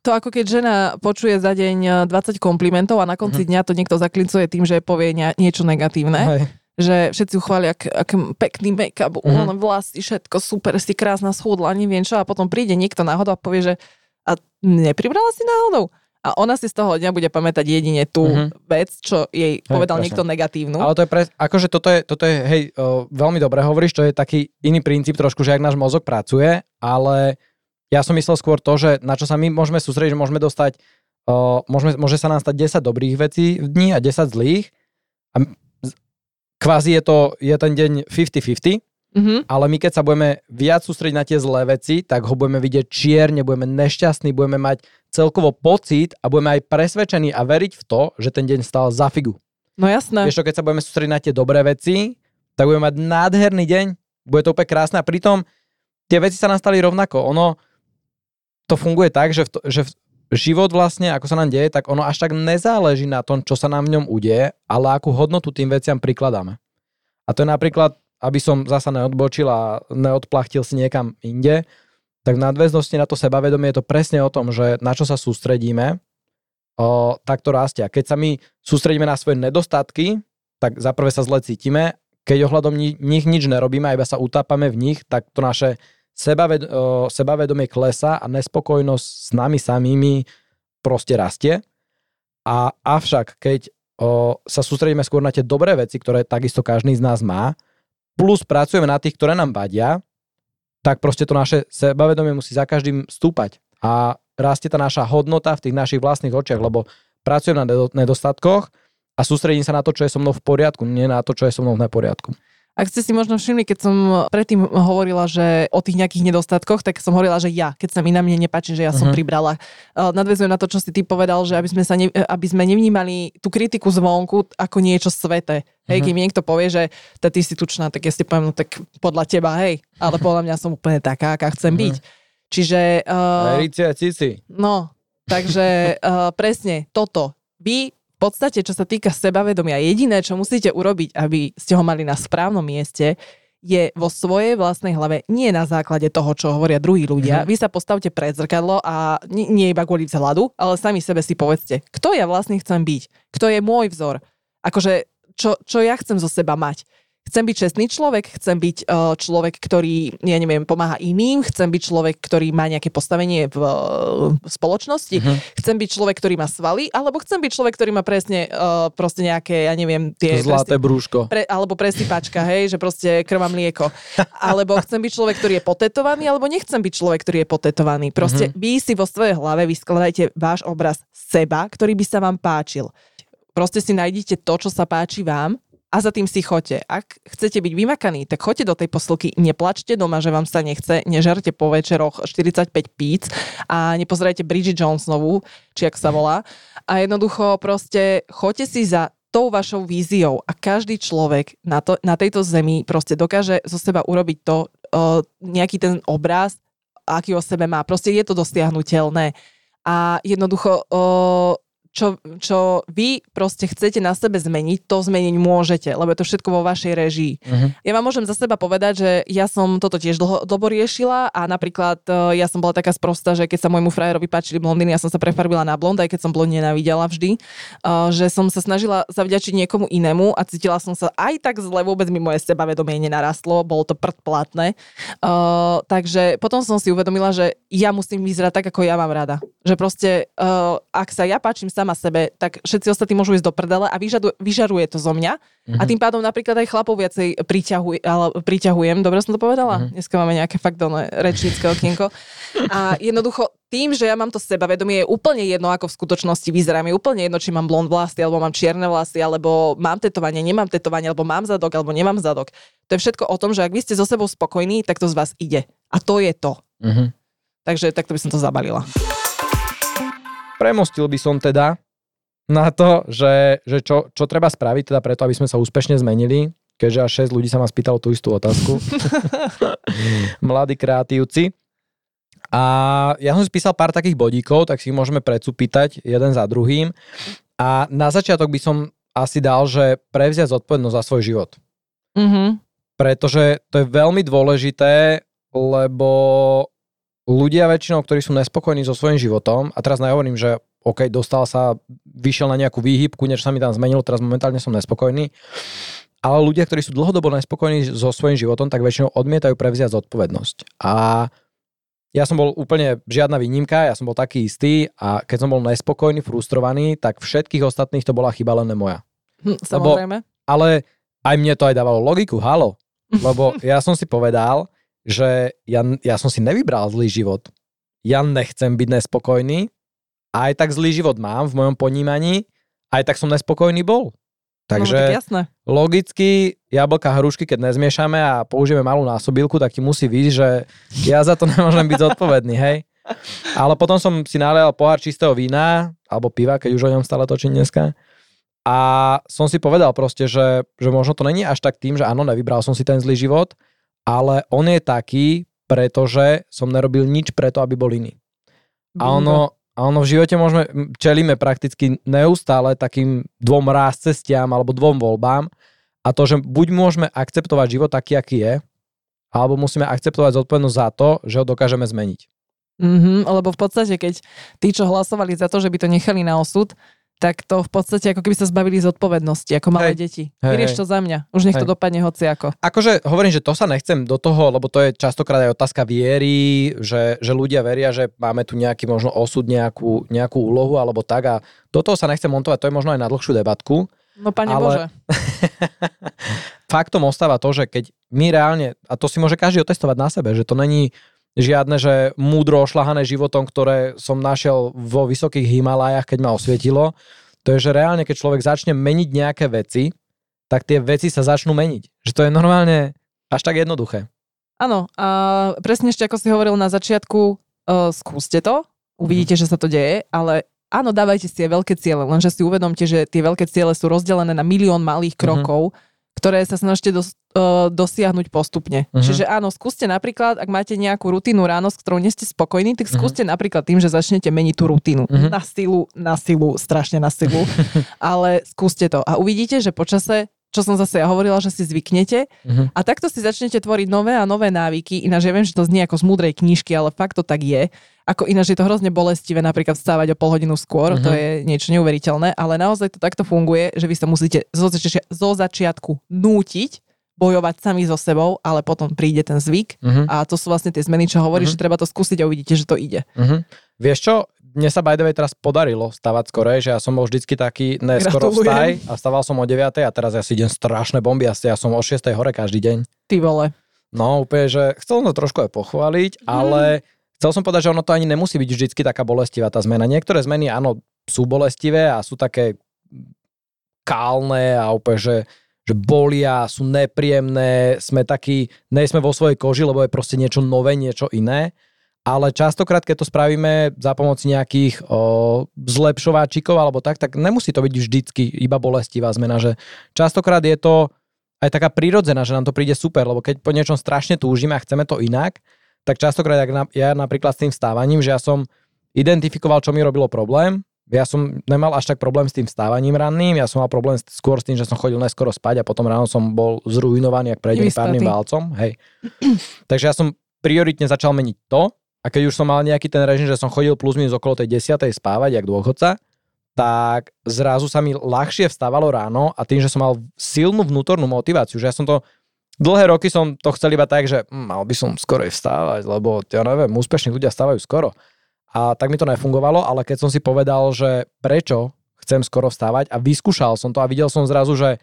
To ako keď žena počuje za deň e, 20 komplimentov a na konci Mhm. dňa to niekto zaklincuje tým, že povie nie- niečo negatívne. Hej. Že všetci ju chvália, ak, ak pekný make-up, Mhm. mm-hmm. vlasy, všetko super, si krásna, schudla, neviem čo, a potom príde niekto náhodou a povie, že a nepribrala si náhodou? A ona si z toho dňa bude pamätať jedine tú Mhm. vec, čo jej povedal presne. niekto negatívnu. Ale to je pre, akože toto je, toto je hej, o, veľmi dobre hovoríš, to je taký iný princíp trošku, že ak náš mozog pracuje, ale ja som myslel skôr to, že na čo sa my môžeme sústrediť, že môžeme dostať, o, môžeme, môže sa nám stať 10 dobrých vecí v dni a 10 zlých. A kvázi je to, je ten deň 50-50, Mhm. ale my keď sa budeme viac sústrediť na tie zlé veci, tak ho budeme vidieť čierne, budeme nešťastní, budeme mať celkovo pocit a budeme aj presvedčení a veriť v to, že ten deň stal za figu. No jasné. Vieš čo, keď sa budeme sústrediť na tie dobré veci, tak budeme mať nádherný deň, bude to úplne krásne a pritom tie veci sa nám stali rovnako. Ono, to funguje tak, že, v to, že v, život vlastne, ako sa nám deje, tak ono až tak nezáleží na tom, čo sa nám v ňom udeje, ale akú hodnotu tým veciam prikladáme. A to je napríklad, aby som zasa neodbočil a neodplachtil si niekam inde, tak v nadväznosti na to sebavedomie je to presne o tom, že na čo sa sústredíme, o, tak to rastie. A keď sa my sústredíme na svoje nedostatky, tak zaprvé sa zle cítime, keď ohľadom ni- nich nič nerobíme iba sa utápame v nich, tak to naše sebaved- sebavedomie klesa a nespokojnosť s nami samými proste rastie. A avšak, keď o, sa sústredíme skôr na tie dobré veci, ktoré takisto každý z nás má, plus pracujeme na tých, ktoré nám vadia, tak proste to naše sebavedomie musí za každým stúpať. A rastie tá naša hodnota v tých našich vlastných očiach, lebo pracujem na nedo- nedostatkoch a sústredím sa na to, čo je so mnou v poriadku, nie na to, čo je so mnou v neporiadku. Ak ste si možno všimli, keď som predtým hovorila, že o tých nejakých nedostatkoch, tak som hovorila, že ja, keď sa mi na mne nepáči, že ja som uh-huh. pribrala. Uh, nadvezujem na to, čo si ty povedal, že aby sme, sa ne, aby sme nevnímali tú kritiku zvonku ako niečo sveté. Hej, keď mi niekto povie, že ty si tučná, tak ja si poviem, no tak podľa teba, hej, ale podľa mňa som úplne taká, aká chcem byť. Čiže... Uh, Erici a cici. No, takže uh, presne toto. Vy podstate, čo sa týka sebavedomia, jediné, čo musíte urobiť, aby ste ho mali na správnom mieste, je vo svojej vlastnej hlave, nie na základe toho, čo hovoria druhí ľudia. Mm-hmm. Vy sa postavte pred zrkadlo a nie, nie iba kvôli vzhľadu, ale sami sebe si povedzte, kto ja vlastne chcem byť, kto je môj vzor, akože čo, čo ja chcem zo seba mať. Chcem byť čestný človek, chcem byť uh, človek, ktorý, ja neviem, pomáha iným, chcem byť človek, ktorý má nejaké postavenie v, uh, spoločnosti, uh-huh. chcem byť človek, ktorý má svaly, alebo chcem byť človek, ktorý má presne uh, proste nejaké, ja neviem, tie... Zlaté presne, brúško. Pre, alebo presypačka, hej, že proste krva mlieko. alebo chcem byť človek, ktorý je potetovaný, alebo nechcem byť človek, ktorý je potetovaný. Proste uh-huh. vy si vo svojej hlave vyskladajte váš obraz seba, ktorý by sa vám páčil. Proste si nájdete to, čo sa páči vám a za tým si choďte. Ak chcete byť vymakaní, tak choďte do tej posilky, neplačte doma, že vám sa nechce, nežerte po večeroch 45 píc a nepozerajte Bridget Jonesonovú, či ak sa volá. A jednoducho proste choďte si za tou vašou víziou a každý človek na, to, na tejto zemi proste dokáže zo seba urobiť to, uh, nejaký ten obraz, aký o sebe má. Proste je to dosiahnutelné. A jednoducho uh, čo, čo vy proste chcete na sebe zmeniť, to zmeniť môžete, lebo je to všetko vo vašej režii. Uh-huh. Ja vám môžem za seba povedať, že ja som toto tiež dlho, dlho riešila a napríklad e, ja som bola taká sprostá, že keď sa môjmu frajerovi páčili blondiny, ja som sa prefarbila na blond, aj keď som blond nenávidela vždy, uh, že som sa snažila zavďačiť niekomu inému a cítila som sa aj tak zle, vôbec mi moje sebavedomie nenarastlo, bolo to prd platné. Uh, takže potom som si uvedomila, že ja musím vyzerať tak, ako ja mám rada. Že proste, ak sa ja páčim sa sama sebe, tak všetci ostatní môžu ísť do prdele a vyžadu, vyžaruje to zo mňa. Mm-hmm. A mhm. tým pádom napríklad aj chlapov viacej priťahuj, ale, priťahujem. Dobre som to povedala? Mm-hmm. Dneska máme nejaké fakt dolné rečnícke okienko. A jednoducho tým, že ja mám to sebavedomie, je úplne jedno, ako v skutočnosti vyzerám. Je úplne jedno, či mám blond vlasy, alebo mám čierne vlasy, alebo mám tetovanie, nemám tetovanie, alebo mám zadok, alebo nemám zadok. To je všetko o tom, že ak vy ste so sebou spokojní, tak to z vás ide. A to je to. Mm-hmm. Takže takto by som to zabalila premostil by som teda na to, že, že čo, čo treba spraviť teda preto, aby sme sa úspešne zmenili, keďže až 6 ľudí sa ma spýtalo tú istú otázku. Mladí kreatívci. A ja som si písal pár takých bodíkov, tak si ich môžeme predsúpitať jeden za druhým. A na začiatok by som asi dal, že prevziať zodpovednosť za svoj život. Mm-hmm. Pretože to je veľmi dôležité, lebo ľudia väčšinou, ktorí sú nespokojní so svojím životom, a teraz nehovorím, že OK, dostal sa, vyšiel na nejakú výhybku, niečo sa mi tam zmenilo, teraz momentálne som nespokojný, ale ľudia, ktorí sú dlhodobo nespokojní so svojím životom, tak väčšinou odmietajú prevziať zodpovednosť. A ja som bol úplne žiadna výnimka, ja som bol taký istý a keď som bol nespokojný, frustrovaný, tak všetkých ostatných to bola chyba len moja. Hm, samozrejme. Lebo, ale aj mne to aj dávalo logiku, halo. Lebo ja som si povedal, že ja, ja som si nevybral zlý život. Ja nechcem byť nespokojný, aj tak zlý život mám v mojom ponímaní, aj tak som nespokojný bol. Takže no, jasné. logicky jablka hrušky, keď nezmiešame a použijeme malú násobilku, tak ti musí výjsť, že ja za to nemôžem byť zodpovedný, hej. Ale potom som si nalial pohár čistého vína, alebo piva, keď už o ňom stále točím dneska. A som si povedal proste, že, že možno to není až tak tým, že áno, nevybral som si ten zlý život, ale on je taký, pretože som nerobil nič preto, aby bol iný. A ono, a ono v živote môžeme, čelíme prakticky neustále takým dvom ráz cestiam alebo dvom voľbám a to, že buď môžeme akceptovať život taký, aký je, alebo musíme akceptovať zodpovednosť za to, že ho dokážeme zmeniť. Mm-hmm, lebo v podstate, keď tí, čo hlasovali za to, že by to nechali na osud, tak to v podstate ako keby sa zbavili zodpovednosti, ako malé hej, deti. Vyrieš to za mňa. Už nech hej. to dopadne hoci ako. Akože hovorím, že to sa nechcem do toho, lebo to je častokrát aj otázka viery, že, že ľudia veria, že máme tu nejaký možno osud, nejakú, nejakú úlohu alebo tak a do toho sa nechcem montovať, to je možno aj na dlhšiu debatku. No pane ale... Bože. Faktom ostáva to, že keď my reálne, a to si môže každý otestovať na sebe, že to není žiadne, že múdro ošlahané životom, ktoré som našiel vo vysokých Himalajach, keď ma osvietilo. To je, že reálne, keď človek začne meniť nejaké veci, tak tie veci sa začnú meniť. Že to je normálne až tak jednoduché. Áno, a presne ešte ako si hovoril na začiatku, uh, skúste to, uvidíte, že sa to deje, ale áno, dávajte si tie veľké ciele, lenže si uvedomte, že tie veľké ciele sú rozdelené na milión malých krokov, mm-hmm ktoré sa snažíte dos, uh, dosiahnuť postupne. Uh-huh. Čiže áno, skúste napríklad, ak máte nejakú rutinu ráno, s ktorou nie ste spokojní, tak mhm. skúste uh-huh. napríklad tým, že začnete meniť tú rutinu. Uh-huh. Na silu, na silu, strašne na silu, ale skúste to a uvidíte, že počase čo som zase ja hovorila, že si zvyknete uh-huh. a takto si začnete tvoriť nové a nové návyky. Ináč ja viem, že to znie ako z múdrej knižky, ale fakt to tak je. Ako ináč je to hrozne bolestivé napríklad vstávať o pol hodinu skôr, uh-huh. to je niečo neuveriteľné, ale naozaj to takto funguje, že vy sa musíte zo, zači- zo začiatku nútiť bojovať sami so sebou, ale potom príde ten zvyk uh-huh. a to sú vlastne tie zmeny, čo hovoríš, uh-huh. že treba to skúsiť a uvidíte, že to ide. Uh-huh. Vieš čo, mne sa by teraz podarilo stavať skorej, že ja som bol vždycky taký neskoro vstaj a staval som o 9 a teraz ja si idem strašné bomby, asi ja som o 6 hore každý deň. Ty vole. No úplne, že chcel som to trošku aj pochváliť, mm. ale chcel som povedať, že ono to ani nemusí byť vždycky taká bolestivá tá zmena. Niektoré zmeny áno, sú bolestivé a sú také kálne a úplne, že, že bolia, sú nepríjemné, sme takí, nejsme vo svojej koži, lebo je proste niečo nové, niečo iné ale častokrát, keď to spravíme za pomoci nejakých o, zlepšováčikov alebo tak, tak nemusí to byť vždycky iba bolestivá zmena, že častokrát je to aj taká prírodzená, že nám to príde super, lebo keď po niečom strašne túžime a chceme to inak, tak častokrát ja napríklad s tým vstávaním, že ja som identifikoval, čo mi robilo problém, ja som nemal až tak problém s tým vstávaním ranným, ja som mal problém skôr s tým, že som chodil neskoro spať a potom ráno som bol zrujnovaný, ak prejdený párnym válcom. Hej. Takže ja som prioritne začal meniť to, a keď už som mal nejaký ten režim, že som chodil plus minus okolo tej 10. spávať, jak dôchodca, tak zrazu sa mi ľahšie vstávalo ráno a tým, že som mal silnú vnútornú motiváciu, že ja som to dlhé roky som to chcel iba tak, že hm, mal by som skoro vstávať, lebo ja neviem, úspešní ľudia stávajú skoro. A tak mi to nefungovalo, ale keď som si povedal, že prečo chcem skoro vstávať a vyskúšal som to a videl som zrazu, že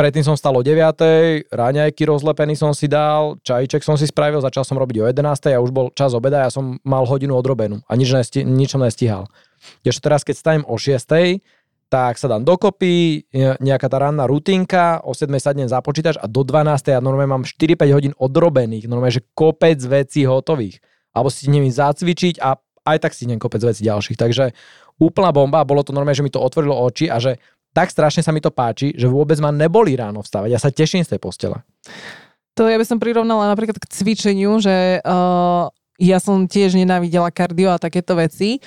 Predtým som stal o 9, ráňajky rozlepený som si dal, čajček som si spravil, začal som robiť o 11 a už bol čas obeda ja som mal hodinu odrobenú a nič, nesti- nič som. Ešte teraz, keď stanem o 6, tak sa dám dokopy, nejaká tá ranná rutinka, o 7 sadnem za počítač a do 12 ja normálne mám 4-5 hodín odrobených, normálne, že kopec vecí hotových. Alebo si neviem zacvičiť a aj tak si neviem kopec vecí ďalších. Takže úplná bomba, bolo to normálne, že mi to otvorilo oči a že tak strašne sa mi to páči, že vôbec ma neboli ráno vstávať. Ja sa teším z tej postele. To ja by som prirovnala napríklad k cvičeniu, že uh, ja som tiež nenávidela kardio a takéto veci,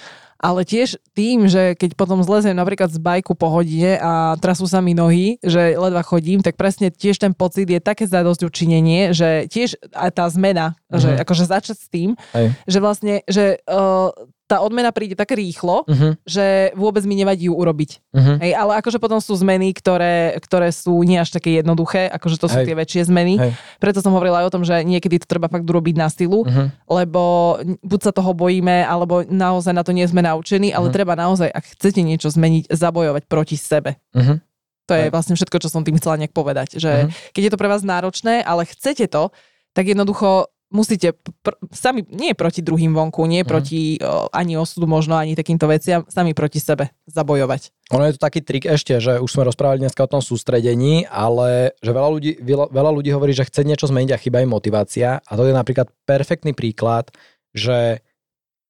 ale tiež tým, že keď potom zlezem napríklad z bajku po hodine a trasú sa mi nohy, že ledva chodím, tak presne tiež ten pocit je také zadosť učinenie, že tiež aj tá zmena, mm-hmm. že mhm. akože začať s tým, Hej. že vlastne, že uh, tá odmena príde tak rýchlo, uh-huh. že vôbec mi nevadí ju urobiť. Uh-huh. Hej, ale akože potom sú zmeny, ktoré, ktoré sú nie až také jednoduché, akože to sú Hej. tie väčšie zmeny. Hej. Preto som hovorila aj o tom, že niekedy to treba fakt urobiť na silu, uh-huh. lebo buď sa toho bojíme, alebo naozaj na to nie sme naučení, ale uh-huh. treba naozaj, ak chcete niečo zmeniť, zabojovať proti sebe. Uh-huh. To je vlastne všetko, čo som tým chcela nejak povedať. Že uh-huh. keď je to pre vás náročné, ale chcete to, tak jednoducho musíte pr- sami, nie proti druhým vonku, nie mm. proti o, ani osudu možno, ani takýmto veciam, sami proti sebe zabojovať. Ono je to taký trik ešte, že už sme rozprávali dneska o tom sústredení, ale že veľa ľudí, veľa, veľa ľudí hovorí, že chce niečo zmeniť a chýba im motivácia a to je napríklad perfektný príklad, že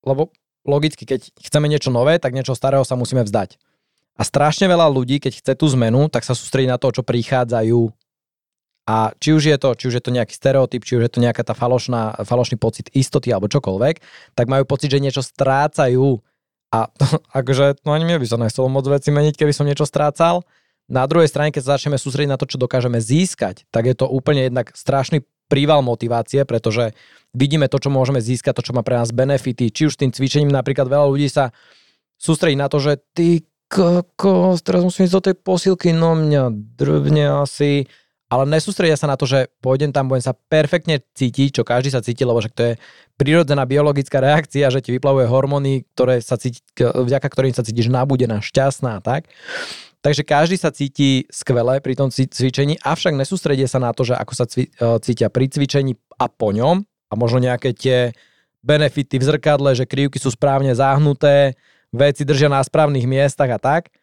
lebo logicky, keď chceme niečo nové, tak niečo starého sa musíme vzdať. A strašne veľa ľudí, keď chce tú zmenu, tak sa sústredí na to, čo prichádzajú a či už je to, či už je to nejaký stereotyp, či už je to nejaká tá falošná, falošný pocit istoty alebo čokoľvek, tak majú pocit, že niečo strácajú. A akože, no ani mne by sa nechcelo moc veci meniť, keby som niečo strácal. Na druhej strane, keď sa začneme sústrediť na to, čo dokážeme získať, tak je to úplne jednak strašný príval motivácie, pretože vidíme to, čo môžeme získať, to, čo má pre nás benefity. Či už tým cvičením napríklad veľa ľudí sa sústredí na to, že ty kokos, teraz musím ísť do tej posilky, no mňa drbne asi ale nesústredia sa na to, že pôjdem tam, budem sa perfektne cítiť, čo každý sa cíti, lebo že to je prírodzená biologická reakcia, že ti vyplavuje hormóny, ktoré sa cíti, vďaka ktorým sa cítiš nabudená, šťastná, tak? Takže každý sa cíti skvele pri tom cvičení, avšak nesústredia sa na to, že ako sa e, cítia pri cvičení a po ňom a možno nejaké tie benefity v zrkadle, že krivky sú správne zahnuté, veci držia na správnych miestach a tak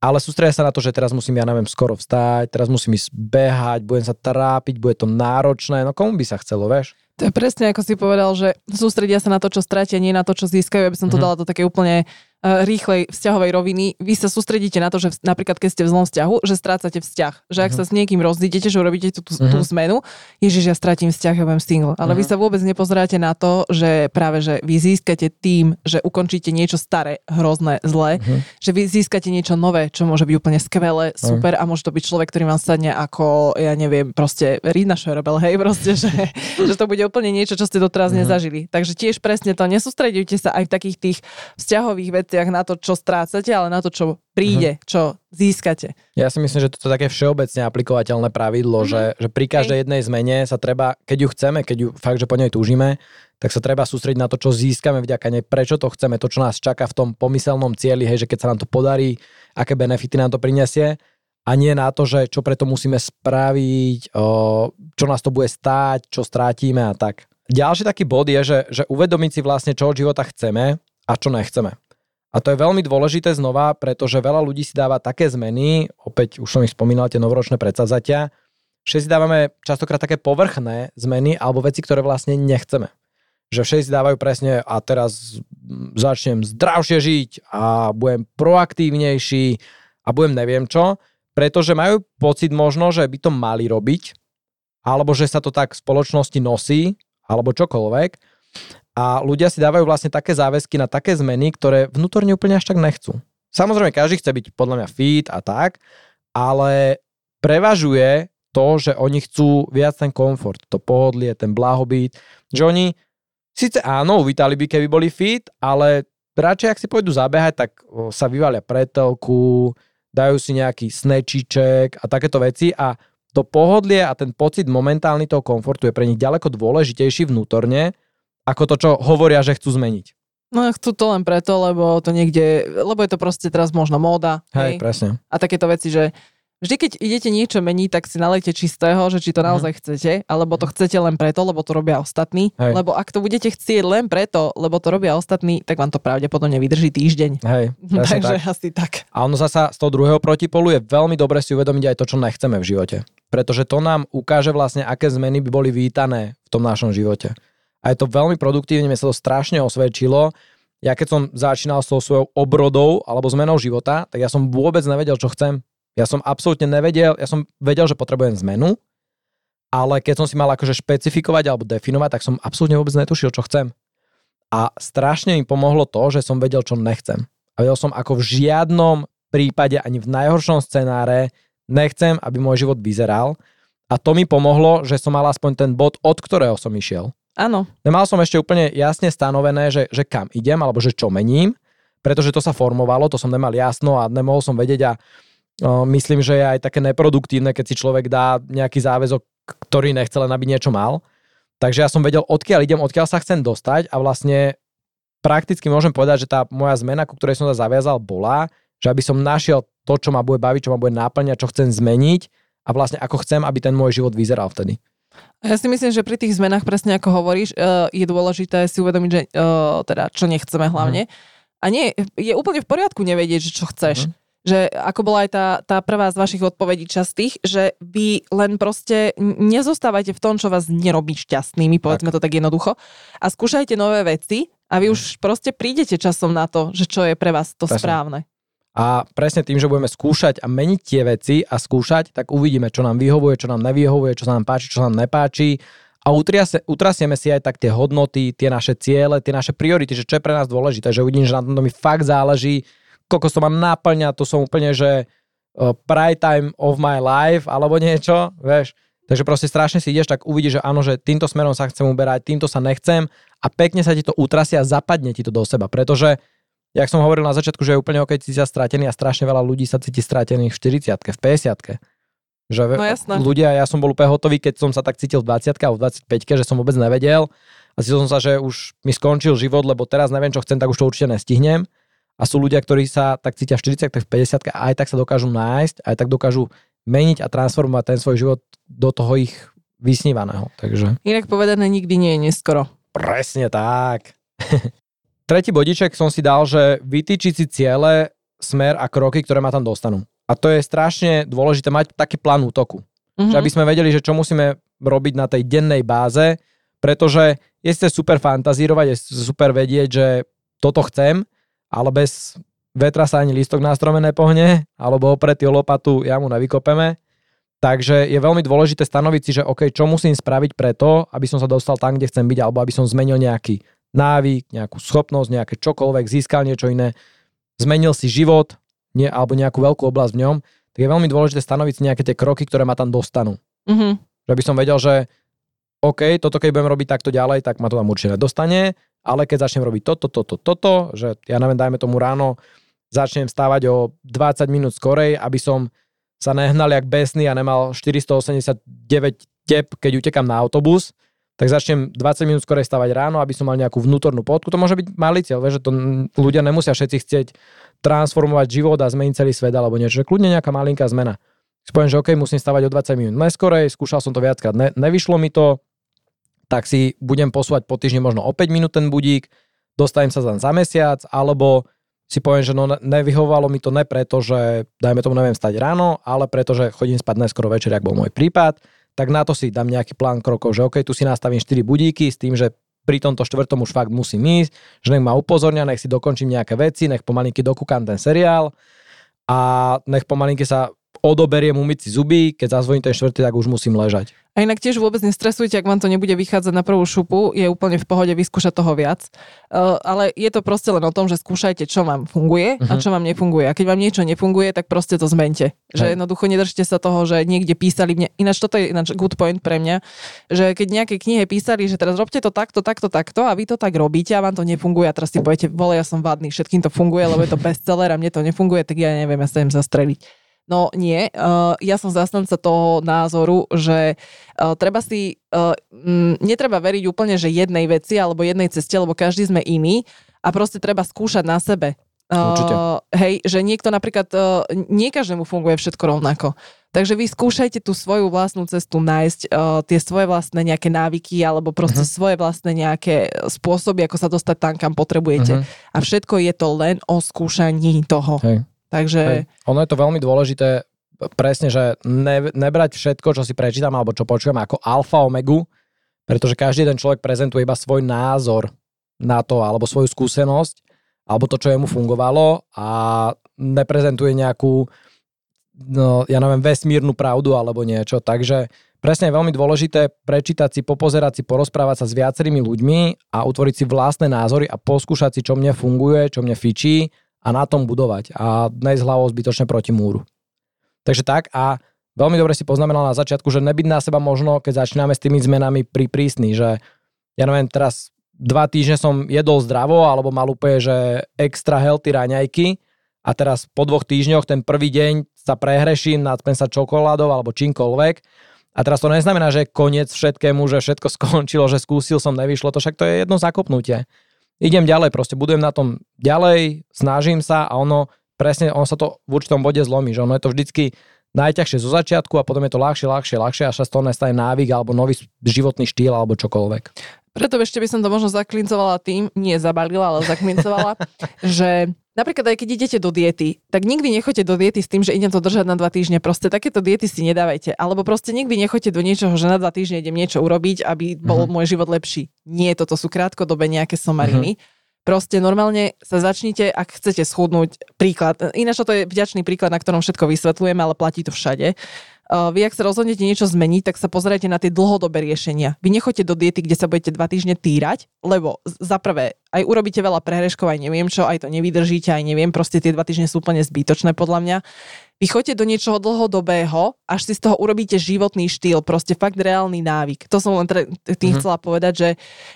ale sústredia sa na to, že teraz musím, ja neviem, skoro vstať, teraz musím ísť behať, budem sa trápiť, bude to náročné, no komu by sa chcelo, vieš? To je presne ako si povedal, že sústredia sa na to, čo stratia, nie na to, čo získajú. Aby som to mm-hmm. dala do také úplne rýchlej vzťahovej roviny. Vy sa sústredíte na to, že napríklad keď ste v zlom vzťahu, že strácate vzťah. Že ak mm-hmm. sa s niekým rozdídete, že urobíte tú, tú, tú zmenu, ježiš, ja stratím vzťah, ja budem single. Ale mm-hmm. vy sa vôbec nepozeráte na to, že práve, že vy získate tým, že ukončíte niečo staré, hrozné, zlé, mm-hmm. že vy získate niečo nové, čo môže byť úplne skvelé, super mm-hmm. a môže to byť človek, ktorý vám sadne ako, ja neviem, proste Rina Šerebel, hej, proste, že, že to bude úplne niečo, čo ste doteraz mm-hmm. nezažili. Takže tiež presne to, nesústredujte sa aj v takých tých vzťahových veciach na to, čo strácate, ale na to, čo príde, mm-hmm. čo získate. Ja si myslím, že toto je také všeobecne aplikovateľné pravidlo, mm-hmm. že, že pri každej okay. jednej zmene sa treba, keď ju chceme, keď ju fakt, že po nej túžime, tak sa treba sústrediť na to, čo získame vďaka nej, prečo to chceme, to, čo nás čaká v tom pomyselnom cieli, hej, že keď sa nám to podarí, aké benefity nám to prinesie a nie na to, že čo preto musíme spraviť, čo nás to bude stáť, čo strátime a tak. Ďalší taký bod je, že, že uvedomiť si vlastne, čo od života chceme a čo nechceme. A to je veľmi dôležité znova, pretože veľa ľudí si dáva také zmeny, opäť už som ich spomínal, tie novoročné predsavzatia, si dávame častokrát také povrchné zmeny alebo veci, ktoré vlastne nechceme. Že všetci dávajú presne a teraz začnem zdravšie žiť a budem proaktívnejší a budem neviem čo, pretože majú pocit možno, že by to mali robiť, alebo že sa to tak v spoločnosti nosí alebo čokoľvek. A ľudia si dávajú vlastne také záväzky na také zmeny, ktoré vnútorne úplne až tak nechcú. Samozrejme, každý chce byť podľa mňa fit a tak, ale prevažuje to, že oni chcú viac ten komfort, to pohodlie, ten blahobyt, že oni síce áno, uvítali by, keby boli fit, ale radšej, ak si pôjdu zabehať, tak sa vyvalia pretelku, dajú si nejaký snečiček a takéto veci a to pohodlie a ten pocit momentálny toho komfortu je pre nich ďaleko dôležitejší vnútorne, ako to, čo hovoria, že chcú zmeniť. No chcú to len preto, lebo to niekde, lebo je to proste teraz možno móda. Hej, hej. presne. A takéto veci, že vždy, keď idete niečo meniť, tak si nalejte čistého, že či to mhm. naozaj mm. chcete, alebo to chcete len preto, lebo to robia ostatní. Hej. Lebo ak to budete chcieť len preto, lebo to robia ostatní, tak vám to pravdepodobne vydrží týždeň. Hej, Takže tak. asi tak. A ono zasa z toho druhého protipolu je veľmi dobre si uvedomiť aj to, čo nechceme v živote. Pretože to nám ukáže vlastne, aké zmeny by boli vítané v tom našom živote a je to veľmi produktívne, mi sa to strašne osvedčilo. Ja keď som začínal s tou svojou obrodou alebo zmenou života, tak ja som vôbec nevedel, čo chcem. Ja som absolútne nevedel, ja som vedel, že potrebujem zmenu, ale keď som si mal akože špecifikovať alebo definovať, tak som absolútne vôbec netušil, čo chcem. A strašne mi pomohlo to, že som vedel, čo nechcem. A vedel som, ako v žiadnom prípade, ani v najhoršom scenáre nechcem, aby môj život vyzeral. A to mi pomohlo, že som mal aspoň ten bod, od ktorého som išiel. Áno. Nemal som ešte úplne jasne stanovené, že, že kam idem, alebo že čo mením, pretože to sa formovalo, to som nemal jasno a nemohol som vedieť a o, myslím, že je aj také neproduktívne, keď si človek dá nejaký záväzok, ktorý nechce len, aby niečo mal. Takže ja som vedel, odkiaľ idem, odkiaľ sa chcem dostať a vlastne prakticky môžem povedať, že tá moja zmena, ku ktorej som sa zaviazal, bola, že aby som našiel to, čo ma bude baviť, čo ma bude náplňať, čo chcem zmeniť a vlastne ako chcem, aby ten môj život vyzeral vtedy. Ja si myslím, že pri tých zmenách, presne ako hovoríš, eh, je dôležité si uvedomiť, že eh, teda čo nechceme hlavne. A nie, je úplne v poriadku nevedieť, že čo chceš. Mm. Že ako bola aj tá, tá prvá z vašich odpovedí častých, že vy len proste nezostávajte v tom, čo vás nerobí šťastnými, povedzme tak. to tak jednoducho, a skúšajte nové veci a vy mm. už proste prídete časom na to, že čo je pre vás to Presne. správne. A presne tým, že budeme skúšať a meniť tie veci a skúšať, tak uvidíme, čo nám vyhovuje, čo nám nevyhovuje, čo sa nám páči, čo nám nepáči. A utrasie, utrasieme si aj tak tie hodnoty, tie naše ciele, tie naše priority, že čo je pre nás dôležité, že uvidím, že na tomto mi fakt záleží, koľko to mám náplňa, to som úplne, že uh, time of my life, alebo niečo, vieš. Takže proste strašne si ideš, tak uvidíš, že áno, že týmto smerom sa chcem uberať, týmto sa nechcem a pekne sa ti to utrasia a zapadne ti to do seba, pretože jak som hovoril na začiatku, že je úplne ok cítiť sa stratený a strašne veľa ľudí sa cíti stratených v 40 v 50 že no jasné. ľudia, ja som bol úplne hotový, keď som sa tak cítil v 20 a v 25 že som vôbec nevedel a cítil som sa, že už mi skončil život, lebo teraz neviem, čo chcem, tak už to určite nestihnem. A sú ľudia, ktorí sa tak cítia v 40 v 50 a aj tak sa dokážu nájsť, aj tak dokážu meniť a transformovať ten svoj život do toho ich vysnívaného. Takže... Inak povedané, nikdy nie je neskoro. Presne tak. Tretí bodiček som si dal, že vytýčiť si ciele smer a kroky, ktoré ma tam dostanú. A to je strašne dôležité mať taký plán útoku. Mm-hmm. Že aby sme vedeli, že čo musíme robiť na tej dennej báze, pretože je ste super fantazírovať, je super vedieť, že toto chcem, ale bez vetra sa ani lístok na strome nepohne, alebo opretý o lopatu jamu nevykopeme. Takže je veľmi dôležité stanoviť si, že OK, čo musím spraviť preto, aby som sa dostal tam, kde chcem byť, alebo aby som zmenil nejaký návyk, nejakú schopnosť, nejaké čokoľvek, získal niečo iné, zmenil si život, nie, alebo nejakú veľkú oblasť v ňom, tak je veľmi dôležité stanoviť si nejaké tie kroky, ktoré ma tam dostanú. Mm-hmm. Že by som vedel, že OK, toto keď budem robiť takto ďalej, tak ma to tam určite nedostane, ale keď začnem robiť toto, toto, toto, že ja neviem, dajme tomu ráno, začnem stávať o 20 minút skorej, aby som sa nehnal jak besný a nemal 489 tep, keď utekam na autobus, tak začnem 20 minút skorej stavať ráno, aby som mal nejakú vnútornú podku. To môže byť malý cieľ, že to ľudia nemusia všetci chcieť transformovať život a zmeniť celý svet alebo niečo. Že kľudne nejaká malinká zmena. Poviem, že OK, musím stavať o 20 minút neskorej, skúšal som to viackrát, ne, nevyšlo mi to, tak si budem posúvať po týždni možno o 5 minút ten budík, dostanem sa za mesiac, alebo si poviem, že no nevyhovalo mi to ne preto, že dajme tomu neviem stať ráno, ale preto, že chodím spať neskoro večer, ak bol môj prípad, tak na to si dám nejaký plán krokov, že OK, tu si nastavím 4 budíky s tým, že pri tomto štvrtom už fakt musím ísť, že nech ma upozornia, nech si dokončím nejaké veci, nech pomalinky dokúkam ten seriál a nech pomalinky sa odoberiem umyť si zuby, keď zazvoním ten štvrtý, tak už musím ležať. A inak tiež vôbec nestresujte, ak vám to nebude vychádzať na prvú šupu, je úplne v pohode vyskúšať toho viac. Uh, ale je to proste len o tom, že skúšajte, čo vám funguje uh-huh. a mhm. čo vám nefunguje. A keď vám niečo nefunguje, tak proste to zmente. Že jednoducho nedržte sa toho, že niekde písali mne. Ináč toto je ináč good point pre mňa, že keď nejaké knihe písali, že teraz robte to takto, takto, takto a vy to tak robíte a vám to nefunguje a teraz si poviete, vole, ja som vadný, všetkým to funguje, lebo je to bestseller a mne to nefunguje, tak ja neviem, ja sa im zastreliť. No nie, uh, ja som zastanca toho názoru, že uh, treba si, uh, m, netreba veriť úplne, že jednej veci alebo jednej ceste, lebo každý sme iný a proste treba skúšať na sebe. Uh, hej, že niekto napríklad, uh, nie každému funguje všetko rovnako. Takže vy skúšajte tú svoju vlastnú cestu nájsť, uh, tie svoje vlastné nejaké návyky alebo proste uh-huh. svoje vlastné nejaké spôsoby, ako sa dostať tam, kam potrebujete. Uh-huh. A všetko je to len o skúšaní toho. Hej. Takže... Hej. Ono je to veľmi dôležité, presne, že ne, nebrať všetko, čo si prečítam alebo čo počujem ako alfa omegu, pretože každý ten človek prezentuje iba svoj názor na to, alebo svoju skúsenosť, alebo to, čo jemu fungovalo a neprezentuje nejakú, no, ja neviem, vesmírnu pravdu alebo niečo. Takže presne je veľmi dôležité prečítať si, popozerať si, porozprávať sa s viacerými ľuďmi a utvoriť si vlastné názory a poskúšať si, čo mne funguje, čo mne fičí a na tom budovať. A nejsť hlavou zbytočne proti múru. Takže tak a veľmi dobre si poznamenal na začiatku, že nebyť na seba možno, keď začíname s tými zmenami pri prísny, že ja neviem, teraz dva týždne som jedol zdravo alebo mal úplne, že extra healthy raňajky a teraz po dvoch týždňoch ten prvý deň sa prehreším, nadpem sa čokoládou alebo čímkoľvek. A teraz to neznamená, že koniec všetkému, že všetko skončilo, že skúsil som, nevyšlo to, však to je jedno zakopnutie idem ďalej, proste budujem na tom ďalej, snažím sa a ono presne, ono sa to v určitom bode zlomí, že ono je to vždycky najťažšie zo začiatku a potom je to ľahšie, ľahšie, ľahšie a sa z toho nestane návyk alebo nový životný štýl alebo čokoľvek. Preto ešte by som to možno zaklincovala tým, nie zabalila, ale zaklincovala, že napríklad aj keď idete do diety, tak nikdy nechoďte do diety s tým, že idem to držať na dva týždne. Proste takéto diety si nedávajte. Alebo proste nikdy nechoďte do niečoho, že na dva týždne idem niečo urobiť, aby bol uh-huh. môj život lepší. Nie, toto sú krátkodobé nejaké somariny. Uh-huh. Proste normálne sa začnite, ak chcete schudnúť, príklad. Ináč to je vďačný príklad, na ktorom všetko vysvetlujeme, ale platí to všade vy ak sa rozhodnete niečo zmeniť, tak sa pozerajte na tie dlhodobé riešenia. Vy nechoďte do diety, kde sa budete dva týždne týrať, lebo za prvé aj urobíte veľa prehreškov, aj neviem čo, aj to nevydržíte, aj neviem, proste tie dva týždne sú úplne zbytočné podľa mňa. Vy choďte do niečoho dlhodobého, až si z toho urobíte životný štýl, proste fakt reálny návyk. To som len tým mm-hmm. chcela povedať, že,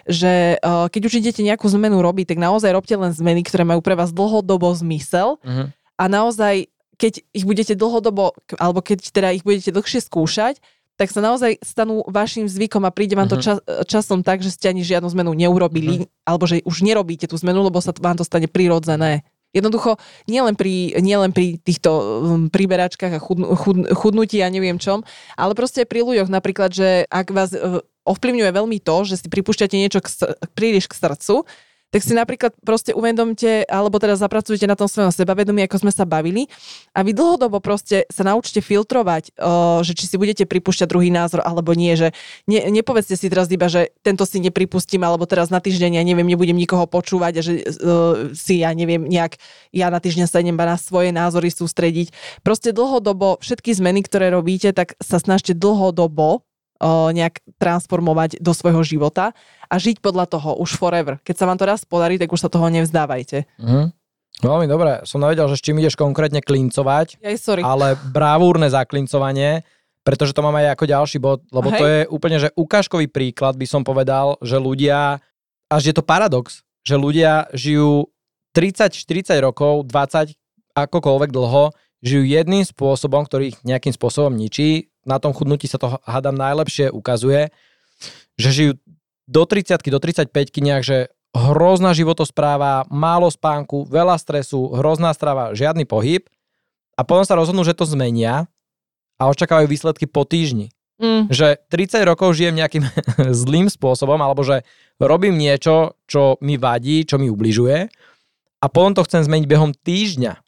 že uh, keď už idete nejakú zmenu robiť, tak naozaj robte len zmeny, ktoré majú pre vás dlhodobo zmysel mm-hmm. a naozaj keď ich budete dlhodobo, alebo keď teda ich budete dlhšie skúšať, tak sa naozaj stanú vašim zvykom a príde vám to uh-huh. čas, časom tak, že ste ani žiadnu zmenu neurobili, uh-huh. alebo že už nerobíte tú zmenu, lebo sa vám to stane prirodzené. Jednoducho, nielen pri, nielen pri týchto um, príberačkách a chud, chud, chudnutí a neviem čom, ale proste aj pri ľuďoch napríklad, že ak vás uh, ovplyvňuje veľmi to, že si pripúšťate niečo k, príliš k srdcu, tak si napríklad proste uvedomte, alebo teda zapracujete na tom svojom sebavedomí, ako sme sa bavili a vy dlhodobo proste sa naučte filtrovať, že či si budete pripúšťať druhý názor alebo nie, že ne, nepovedzte si teraz iba, že tento si nepripustím, alebo teraz na týždeň ja neviem, nebudem nikoho počúvať a že si ja neviem nejak, ja na týždeň sa idem na svoje názory sústrediť. Proste dlhodobo všetky zmeny, ktoré robíte, tak sa snažte dlhodobo nejak transformovať do svojho života a žiť podľa toho už forever. Keď sa vám to raz podarí, tak už sa toho nevzdávajte. Mm. Veľmi dobre. Som nevedel, že s čím ideš konkrétne klincovať, Aj, sorry. ale bravúrne zaklincovanie, pretože to mám aj ako ďalší bod, lebo Hej. to je úplne, že ukážkový príklad by som povedal, že ľudia, až je to paradox, že ľudia žijú 30-40 rokov, 20, akokoľvek dlho, žijú jedným spôsobom, ktorý ich nejakým spôsobom ničí. Na tom chudnutí sa to, hádam, najlepšie ukazuje, že žijú do 30 do 35 nejak, že hrozná životospráva, málo spánku, veľa stresu, hrozná strava, žiadny pohyb a potom sa rozhodnú, že to zmenia a očakávajú výsledky po týždni. Mm. Že 30 rokov žijem nejakým zlým spôsobom alebo že robím niečo, čo mi vadí, čo mi ubližuje a potom to chcem zmeniť behom týždňa.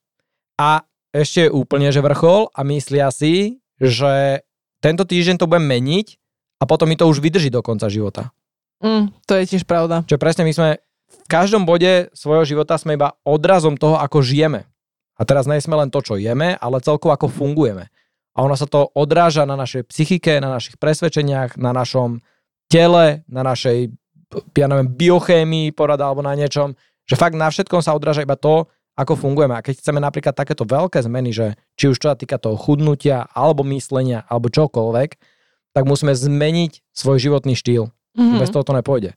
A ešte je úplne, že vrchol a myslia si, že tento týždeň to budem meniť a potom mi to už vydrží do konca života. Mm, to je tiež pravda. Čo presne my sme v každom bode svojho života sme iba odrazom toho, ako žijeme. A teraz nejsme len to, čo jeme, ale celkovo ako fungujeme. A ono sa to odráža na našej psychike, na našich presvedčeniach, na našom tele, na našej ja neviem, biochémii porada alebo na niečom, že fakt na všetkom sa odráža iba to, ako fungujeme. A keď chceme napríklad takéto veľké zmeny, že či už čo sa týka toho chudnutia, alebo myslenia, alebo čokoľvek, tak musíme zmeniť svoj životný štýl. Mm-hmm. Bez toho to nepôjde.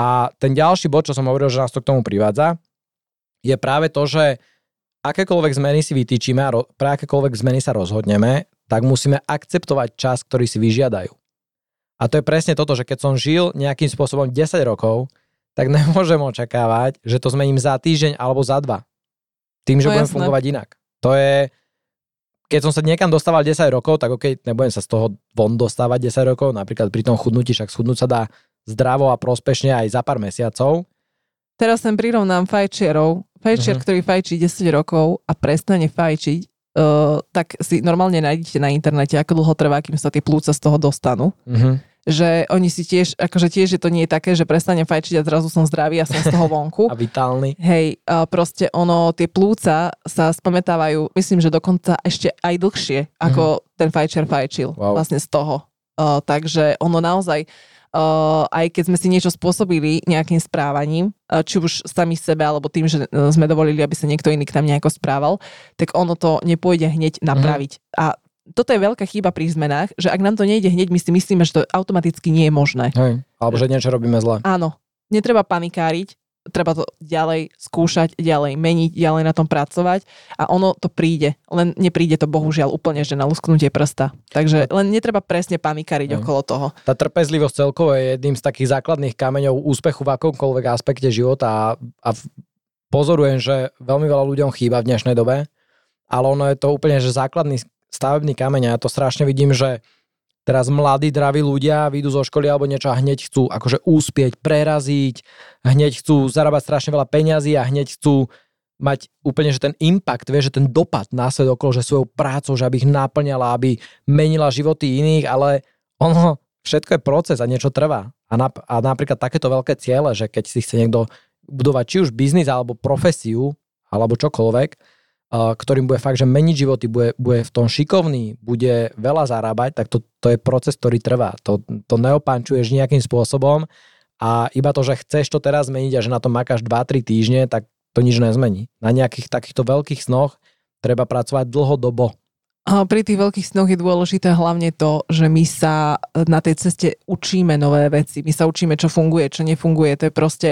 A ten ďalší bod, čo som hovoril, že nás to k tomu privádza, je práve to, že akékoľvek zmeny si vytýčime a pre akékoľvek zmeny sa rozhodneme, tak musíme akceptovať čas, ktorý si vyžiadajú. A to je presne toto, že keď som žil nejakým spôsobom 10 rokov, tak nemôžem očakávať, že to zmením za týždeň alebo za dva. Tým, že No budem jasné. fungovať inak. To je, keď som sa niekam dostával 10 rokov, tak OK, nebudem sa z toho von dostávať 10 rokov, napríklad pri tom chudnutí, však schudnúť sa dá zdravo a prospešne aj za pár mesiacov. Teraz sem prirovnám fajčiarov. Fajčiar, Mhm. ktorý fajčí 10 rokov a prestane fajčiť, uh, tak si normálne nájdete na internete, ako dlho trvá, kým sa tie plúca z toho dostanú. Mhm. Že oni si tiež, akože tiež, že to nie je také, že prestanem fajčiť a zrazu som zdravý a som z toho vonku. A vitálny. Hej, proste ono, tie plúca sa spamätávajú, myslím, že dokonca ešte aj dlhšie, ako ten fajčiar fajčil Wow. vlastne z toho. Uh, takže ono naozaj, uh, aj keď sme si niečo spôsobili nejakým správaním, uh, či už sami sebe, alebo tým, že uh, sme dovolili, aby sa niekto iný k nám nejako správal, tak ono to nepôjde hneď napraviť. A toto je veľká chyba pri zmenách, že ak nám to nejde hneď, my si myslíme, že to automaticky nie je možné. Hej. Alebo že niečo robíme zle. Áno, netreba panikáriť, treba to ďalej skúšať, ďalej meniť, ďalej na tom pracovať a ono to príde. Len nepríde to bohužiaľ úplne, že na lusknutie prsta. Takže len netreba presne panikáriť Hej. okolo toho. Tá trpezlivosť celkovo je jedným z takých základných kameňov úspechu v akomkoľvek aspekte života a, a pozorujem, že veľmi veľa ľuďom chýba v dnešnej dobe, ale ono je to úplne že základný stavebný kameň a ja to strašne vidím, že teraz mladí, draví ľudia vyjdú zo školy alebo niečo a hneď chcú akože úspieť, preraziť, hneď chcú zarábať strašne veľa peňazí a hneď chcú mať úplne, že ten impact, vieš, že ten dopad na svet okolo, že svojou prácou, že aby ich naplňala, aby menila životy iných, ale ono, všetko je proces a niečo trvá. A, nap- a napríklad takéto veľké ciele, že keď si chce niekto budovať či už biznis alebo profesiu, alebo čokoľvek, ktorým bude fakt, že meniť životy, bude, bude v tom šikovný, bude veľa zarábať, tak to, to je proces, ktorý trvá. To, to neopančuješ nejakým spôsobom a iba to, že chceš to teraz zmeniť a že na to makáš 2-3 týždne, tak to nič nezmení. Na nejakých takýchto veľkých snoch treba pracovať dlhodobo. A pri tých veľkých snoch je dôležité hlavne to, že my sa na tej ceste učíme nové veci. My sa učíme, čo funguje, čo nefunguje. To je proste,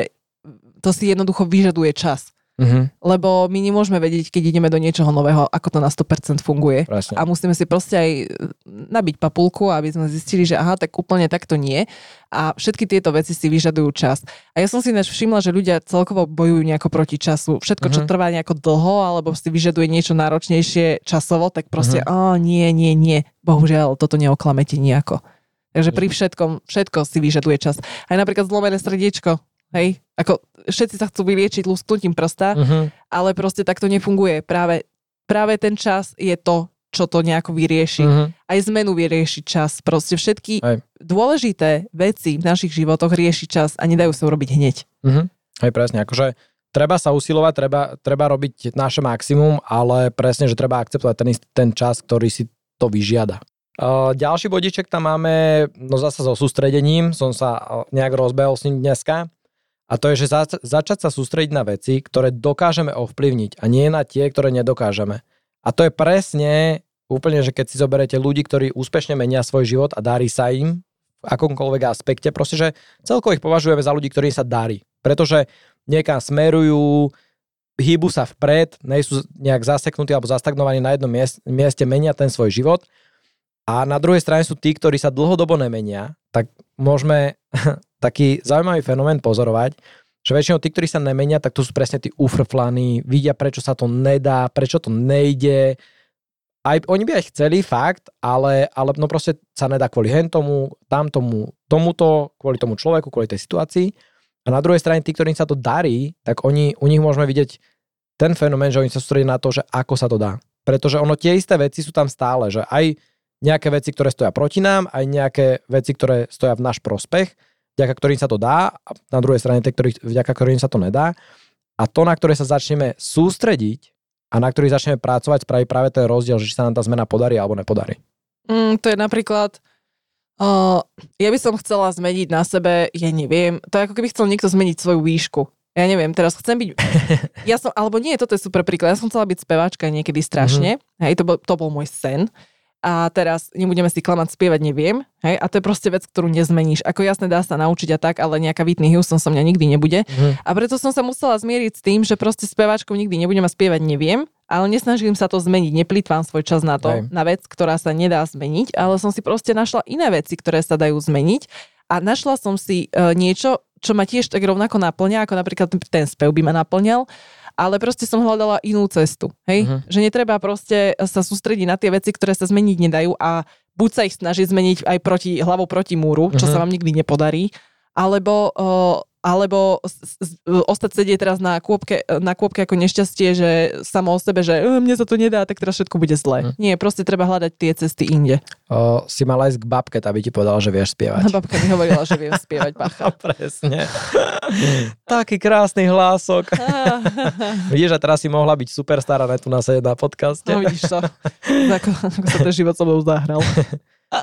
to si jednoducho vyžaduje čas. Mhm, Lebo my nemôžeme vedieť, keď ideme do niečoho nového, ako to na 100% funguje. presne. A musíme si proste aj e, nabiť papulku, aby sme zistili, že aha, tak úplne takto nie. A všetky tieto veci si vyžadujú čas. A ja som si ináč všimla, že ľudia celkovo bojujú nejako proti času. Všetko, čo Mhm. trvá nejako dlho, alebo si vyžaduje niečo náročnejšie časovo, tak proste, Mhm. a nie, nie, nie. Bohužiaľ, toto neoklamete nejako. Takže pri všetkom, všetko si vyžaduje čas. Aj napríklad zlomené srdiečko. Hej, Ako všetci sa chcú vyliečiť lusknutím prsta, Uh-huh. ale proste tak to nefunguje. Práve, práve ten čas je to, čo to nejako vyrieši. Uh-huh. Aj zmenu vyrieši čas. Proste všetky Aj. dôležité veci v našich životoch rieši čas a nedajú sa urobiť hneď. Uh-huh. Hej, presne, akože treba sa usilovať, treba, treba robiť naše maximum, ale presne, že treba akceptovať ten, ten čas, ktorý si to vyžiada. Uh, ďalší bodiček tam máme, no zase so sústredením, som sa nejak rozbehol s ním dneska. A to je, že za, začať sa sústrediť na veci, ktoré dokážeme ovplyvniť a nie na tie, ktoré nedokážeme. A to je presne úplne, že keď si zoberete ľudí, ktorí úspešne menia svoj život a darí sa im v akomkoľvek aspekte, proste, že celkovo ich považujeme za ľudí, ktorým sa darí. Pretože niekam smerujú, hýbu sa vpred, nie sú nejak zaseknutí alebo zastagnovaní na jednom mieste, menia ten svoj život. A na druhej strane sú tí, ktorí sa dlhodobo nemenia, tak môžeme taký zaujímavý fenomén pozorovať, že väčšinou tí, ktorí sa nemenia, tak to sú presne tí ufrflaní, vidia, prečo sa to nedá, prečo to nejde. Aj oni by aj chceli, fakt, ale, ale no proste sa nedá kvôli hentomu, tamtomu, tomuto, kvôli tomu človeku, kvôli tej situácii. A na druhej strane tí, ktorým sa to darí, tak oni, u nich môžeme vidieť ten fenomén, že oni sa sústredia na to, že ako sa to dá. Pretože ono tie isté veci sú tam stále, že aj nejaké veci, ktoré stoja proti nám, aj nejaké veci, ktoré stoja v náš prospech, vďaka ktorým sa to dá, a na druhej strane tie, ktorý, vďaka ktorým sa to nedá. A to, na ktoré sa začneme sústrediť a na ktorý začneme pracovať, spraví práve ten rozdiel, že či sa nám tá zmena podarí alebo nepodarí. Mm, to je napríklad, uh, ja by som chcela zmeniť na sebe, ja neviem, to je ako keby chcel niekto zmeniť svoju výšku. Ja neviem, teraz chcem byť... Ja som, alebo nie, toto je super príklad. Ja som chcela byť speváčka niekedy strašne. Mm-hmm. Hej, to bol, to bol môj sen. A teraz nebudeme si klamať, spievať neviem. Hej, a to je proste vec, ktorú nezmeníš. Ako jasne dá sa naučiť a tak, ale nejaká Whitney Houston som mňa nikdy nebude. Mhm. A preto som sa musela zmieriť s tým, že proste speváčkou nikdy nebudem a spievať neviem, ale nesnažím sa to zmeniť, neplýtvám svoj čas na to, Hej. na vec, ktorá sa nedá zmeniť, ale som si proste našla iné veci, ktoré sa dajú zmeniť a našla som si uh, niečo, čo ma tiež tak rovnako naplňa, ako napríklad ten spev by ma naplňal, ale proste som hľadala inú cestu, hej? Mhm. Že netreba proste sa sústrediť na tie veci, ktoré sa zmeniť nedajú a buď sa ich snažiť zmeniť aj proti, hlavou proti múru, čo Mhm. sa vám nikdy nepodarí, alebo, uh, alebo s, ostať sedieť teraz na kôpke, na kôpke ako nešťastie, že samo o sebe, že "Eh, mne sa to nedá, tak teraz všetko bude zle. Mhm. Nie, proste treba hľadať tie cesty inde. O, si mala ísť k babke, aby ti povedala, že vieš spievať. Babka mi hovorila, že viem spievať, bacha. Presne. Taký krásny hlások. Vidíš, a teraz si mohla byť superstar a ne tu na sedieť na podcaste. No vidíš to, ako, ako sa ten život so mnou zahral.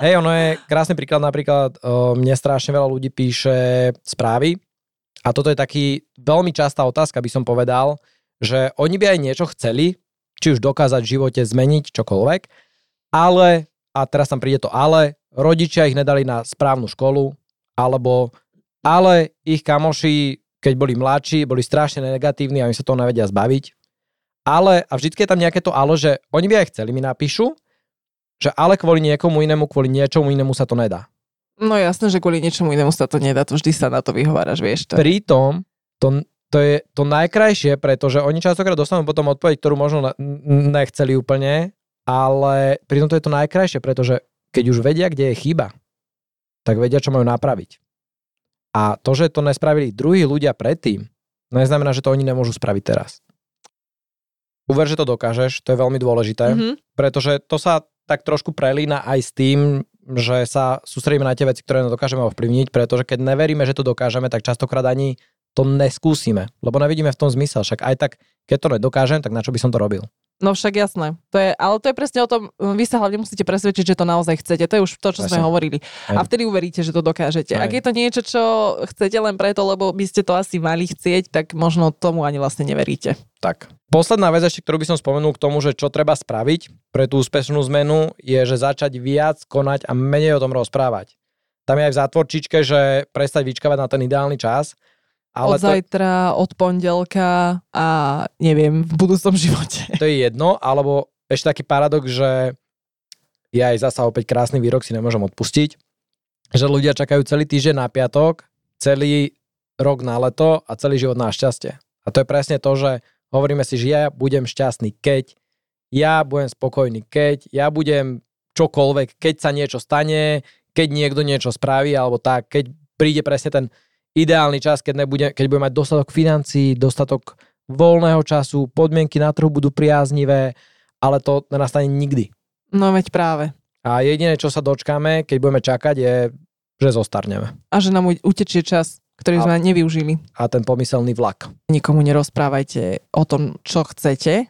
Hej, ono je krásny príklad, napríklad o, mne strašne veľa ľudí píše správy a toto je taký veľmi častá otázka, by som povedal, že oni by aj niečo chceli, či už dokázať v živote zmeniť čokoľvek, ale, a teraz tam príde to ale, rodičia ich nedali na správnu školu, alebo ale ich kamoši, keď boli mladší, boli strašne negatívni a oni sa toho nevedia zbaviť. Ale, a vždycky je tam nejaké to ale, že oni by aj chceli, mi napíšu, že ale kvôli niekomu inému, kvôli niečomu inému sa to nedá. No jasné, že kvôli niečomu inému sa to nedá, to vždy sa na to vyhováraš, vieš to. Pritom to, to je to najkrajšie, pretože oni častokrát dostanú potom odpoveď, ktorú možno nechceli úplne, ale pritom to je to najkrajšie, pretože keď už vedia, kde je chyba, tak vedia, čo majú napraviť. A to, že to nespravili druhí ľudia predtým, neznamená, že to oni nemôžu spraviť teraz. Uver, že to dokážeš, to je veľmi dôležité. Mhm. pretože to sa tak trošku prelína aj s tým, že sa sústredíme na tie veci, ktoré dokážeme ovplyvniť, pretože keď neveríme, že to dokážeme, tak častokrát ani to neskúsime, lebo nevidíme v tom zmysel. Však aj tak, keď to nedokážem, tak na čo by som to robil? No však jasné. To je, ale to je presne o tom, vy sa hlavne musíte presvedčiť, že to naozaj chcete. To je už to, čo sme Presne. hovorili. A vtedy uveríte, že to dokážete. Hej. Ak je to niečo, čo chcete len preto, lebo by ste to asi mali chcieť, tak možno tomu ani vlastne neveríte. Tak. Posledná vec ešte, ktorú by som spomenul k tomu, že čo treba spraviť pre tú úspešnú zmenu, je, že začať viac konať a menej o tom rozprávať. Tam je aj v zátvorčičke, že prestať vyčkávať na ten ideálny čas. Od Ale to, zajtra, od pondelka a neviem, v budúcom živote. to je jedno, alebo ešte taký paradox, že ja aj zasa opäť krásny výrok si nemôžem odpustiť, že ľudia čakajú celý týždeň na piatok, celý rok na leto a celý život na šťastie. A to je presne to, že hovoríme si, že ja budem šťastný, keď ja budem spokojný, keď ja budem čokoľvek, keď sa niečo stane, keď niekto niečo spraví, alebo tak, keď príde presne ten ideálny čas, keď, nebude, keď budeme mať dostatok financií, dostatok voľného času, podmienky na trhu budú priaznivé, ale to nenastane nikdy. No veď práve. A jediné, čo sa dočkáme, keď budeme čakať, je, že zostarneme. A že nám utečie čas, ktorý sme nevyužili. A ten pomyselný vlak. Nikomu nerozprávajte o tom, čo chcete,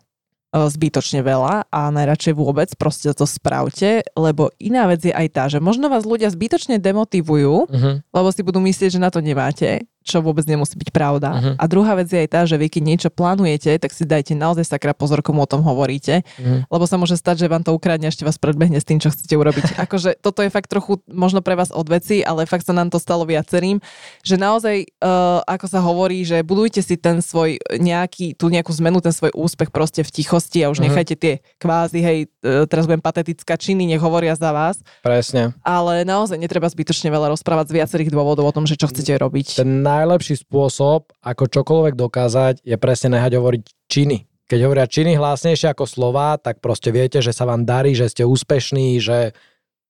zbytočne veľa a najradšej vôbec proste to spravte, lebo iná vec je aj tá, že možno vás ľudia zbytočne demotivujú, uh-huh. lebo si budú myslieť, že na to nemáte čo vôbec nemusí byť pravda. Uh-huh. A druhá vec je aj tá, že vy keď niečo plánujete, tak si dajte naozaj sakra pozor, komu o tom hovoríte, uh-huh. lebo sa môže stať, že vám to ukradne ešte vás predbehne s tým, čo chcete urobiť. akože toto je fakt trochu možno pre vás odveci, ale fakt sa nám to stalo viacerým, že naozaj, uh, ako sa hovorí, že budujte si ten svoj nejaký, tú nejakú zmenu, ten svoj úspech proste v tichosti a už uh-huh. nechajte tie kvázi, hej, uh, teraz budem patetická, činy nech hovoria za vás. Presne. Ale naozaj netreba zbytočne veľa rozprávať z viacerých dôvodov o tom, že čo chcete robiť. Ten najlepší spôsob, ako čokoľvek dokázať, je presne nehať hovoriť činy. Keď hovoria činy hlasnejšie ako slova, tak proste viete, že sa vám darí, že ste úspešní, že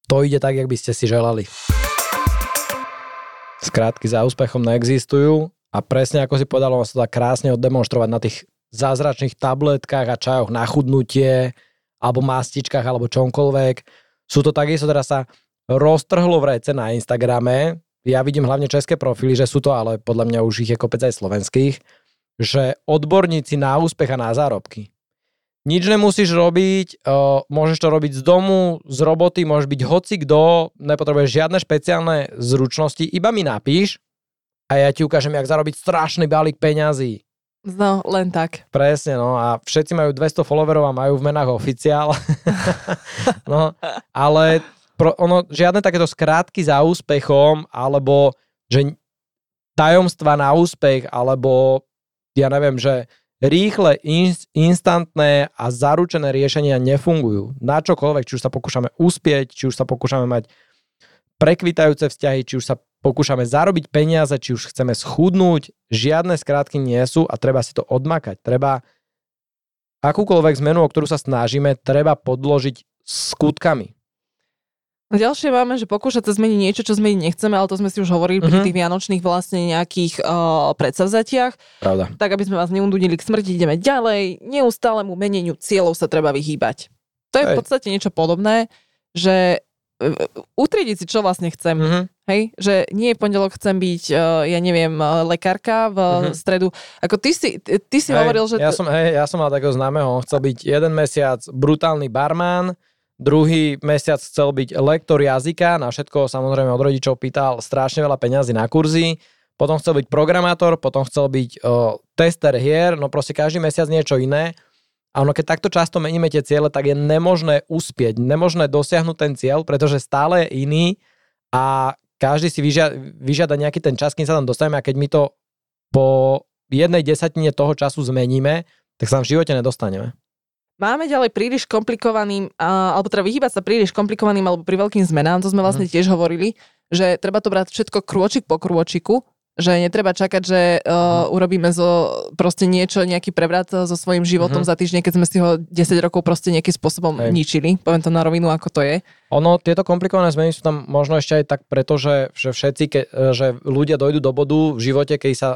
to ide tak, jak by ste si želali. Skrátky za úspechom neexistujú a presne ako si povedal, on sa dá krásne oddemonstrovať na tých zázračných tabletkách a čajoch na chudnutie, alebo mastičkách, alebo čomkoľvek. Sú to takisto, teraz sa roztrhlo v rece na Instagrame, ja vidím hlavne české profily, že sú to, ale podľa mňa už ich je kopec aj slovenských, že odborníci na úspech a na zárobky. Nič nemusíš robiť, uh, môžeš to robiť z domu, z roboty, môžeš byť hoci kto, nepotrebuješ žiadne špeciálne zručnosti, iba mi napíš a ja ti ukážem, jak zarobiť strašný balík peňazí. No, len tak. Presne, no a všetci majú 200 followerov a majú v menách oficiál. no, ale pro, ono, žiadne takéto skrátky za úspechom, alebo že tajomstva na úspech, alebo ja neviem, že rýchle, in, instantné a zaručené riešenia nefungujú. Na čokoľvek, či už sa pokúšame uspieť, či už sa pokúšame mať prekvitajúce vzťahy, či už sa pokúšame zarobiť peniaze, či už chceme schudnúť, žiadne skrátky nie sú a treba si to odmakať. Treba akúkoľvek zmenu, o ktorú sa snažíme, treba podložiť skutkami. Ďalšie máme, že pokúšať sa zmeniť niečo, čo zmeniť nechceme, ale to sme si už hovorili uh-huh. pri mhm. tých vianočných vlastne nejakých uh, predsavzatiach. Pravda. Tak, aby sme vás neundudili k smrti, ideme ďalej. Neustálemu meneniu cieľov sa treba vyhýbať. To je Hej. v podstate niečo podobné, že uh, utriediť si, čo vlastne chcem. Uh-huh. Hej, že nie pondelok chcem byť, uh, ja neviem, uh, lekárka v uh-huh. stredu. Ako ty si, ty si hej, hovoril, že... Ja som, hej, ja som mal takého známeho, on chcel byť jeden mesiac brutálny barman, Druhý mesiac chcel byť lektor jazyka, na všetko samozrejme od rodičov pýtal strašne veľa peňazí na kurzy. Potom chcel byť programátor, potom chcel byť uh, tester hier, no proste každý mesiac niečo iné. A ono, keď takto často meníme tie ciele, tak je nemožné uspieť, nemožné dosiahnuť ten cieľ, pretože stále je iný a každý si vyžiada, vyžiada nejaký ten čas, kým sa tam dostaneme a keď my to po jednej desatine toho času zmeníme, tak sa v živote nedostaneme. Máme ďalej príliš komplikovaným, alebo teda vyhýbať sa príliš komplikovaným alebo pri veľkým zmenám, to sme vlastne mhm. tiež hovorili, že treba to brať všetko krôčik po krôčiku, že netreba čakať, že uh, urobíme zo, proste niečo, nejaký prevrat so svojím životom uh-huh. za týždeň, keď sme si ho 10 rokov proste nejakým spôsobom Hej. ničili. Poviem to na rovinu, ako to je. Ono, tieto komplikované zmeny sú tam možno ešte aj tak preto, že, že všetci, ke, že ľudia dojdú do bodu v živote, keď sa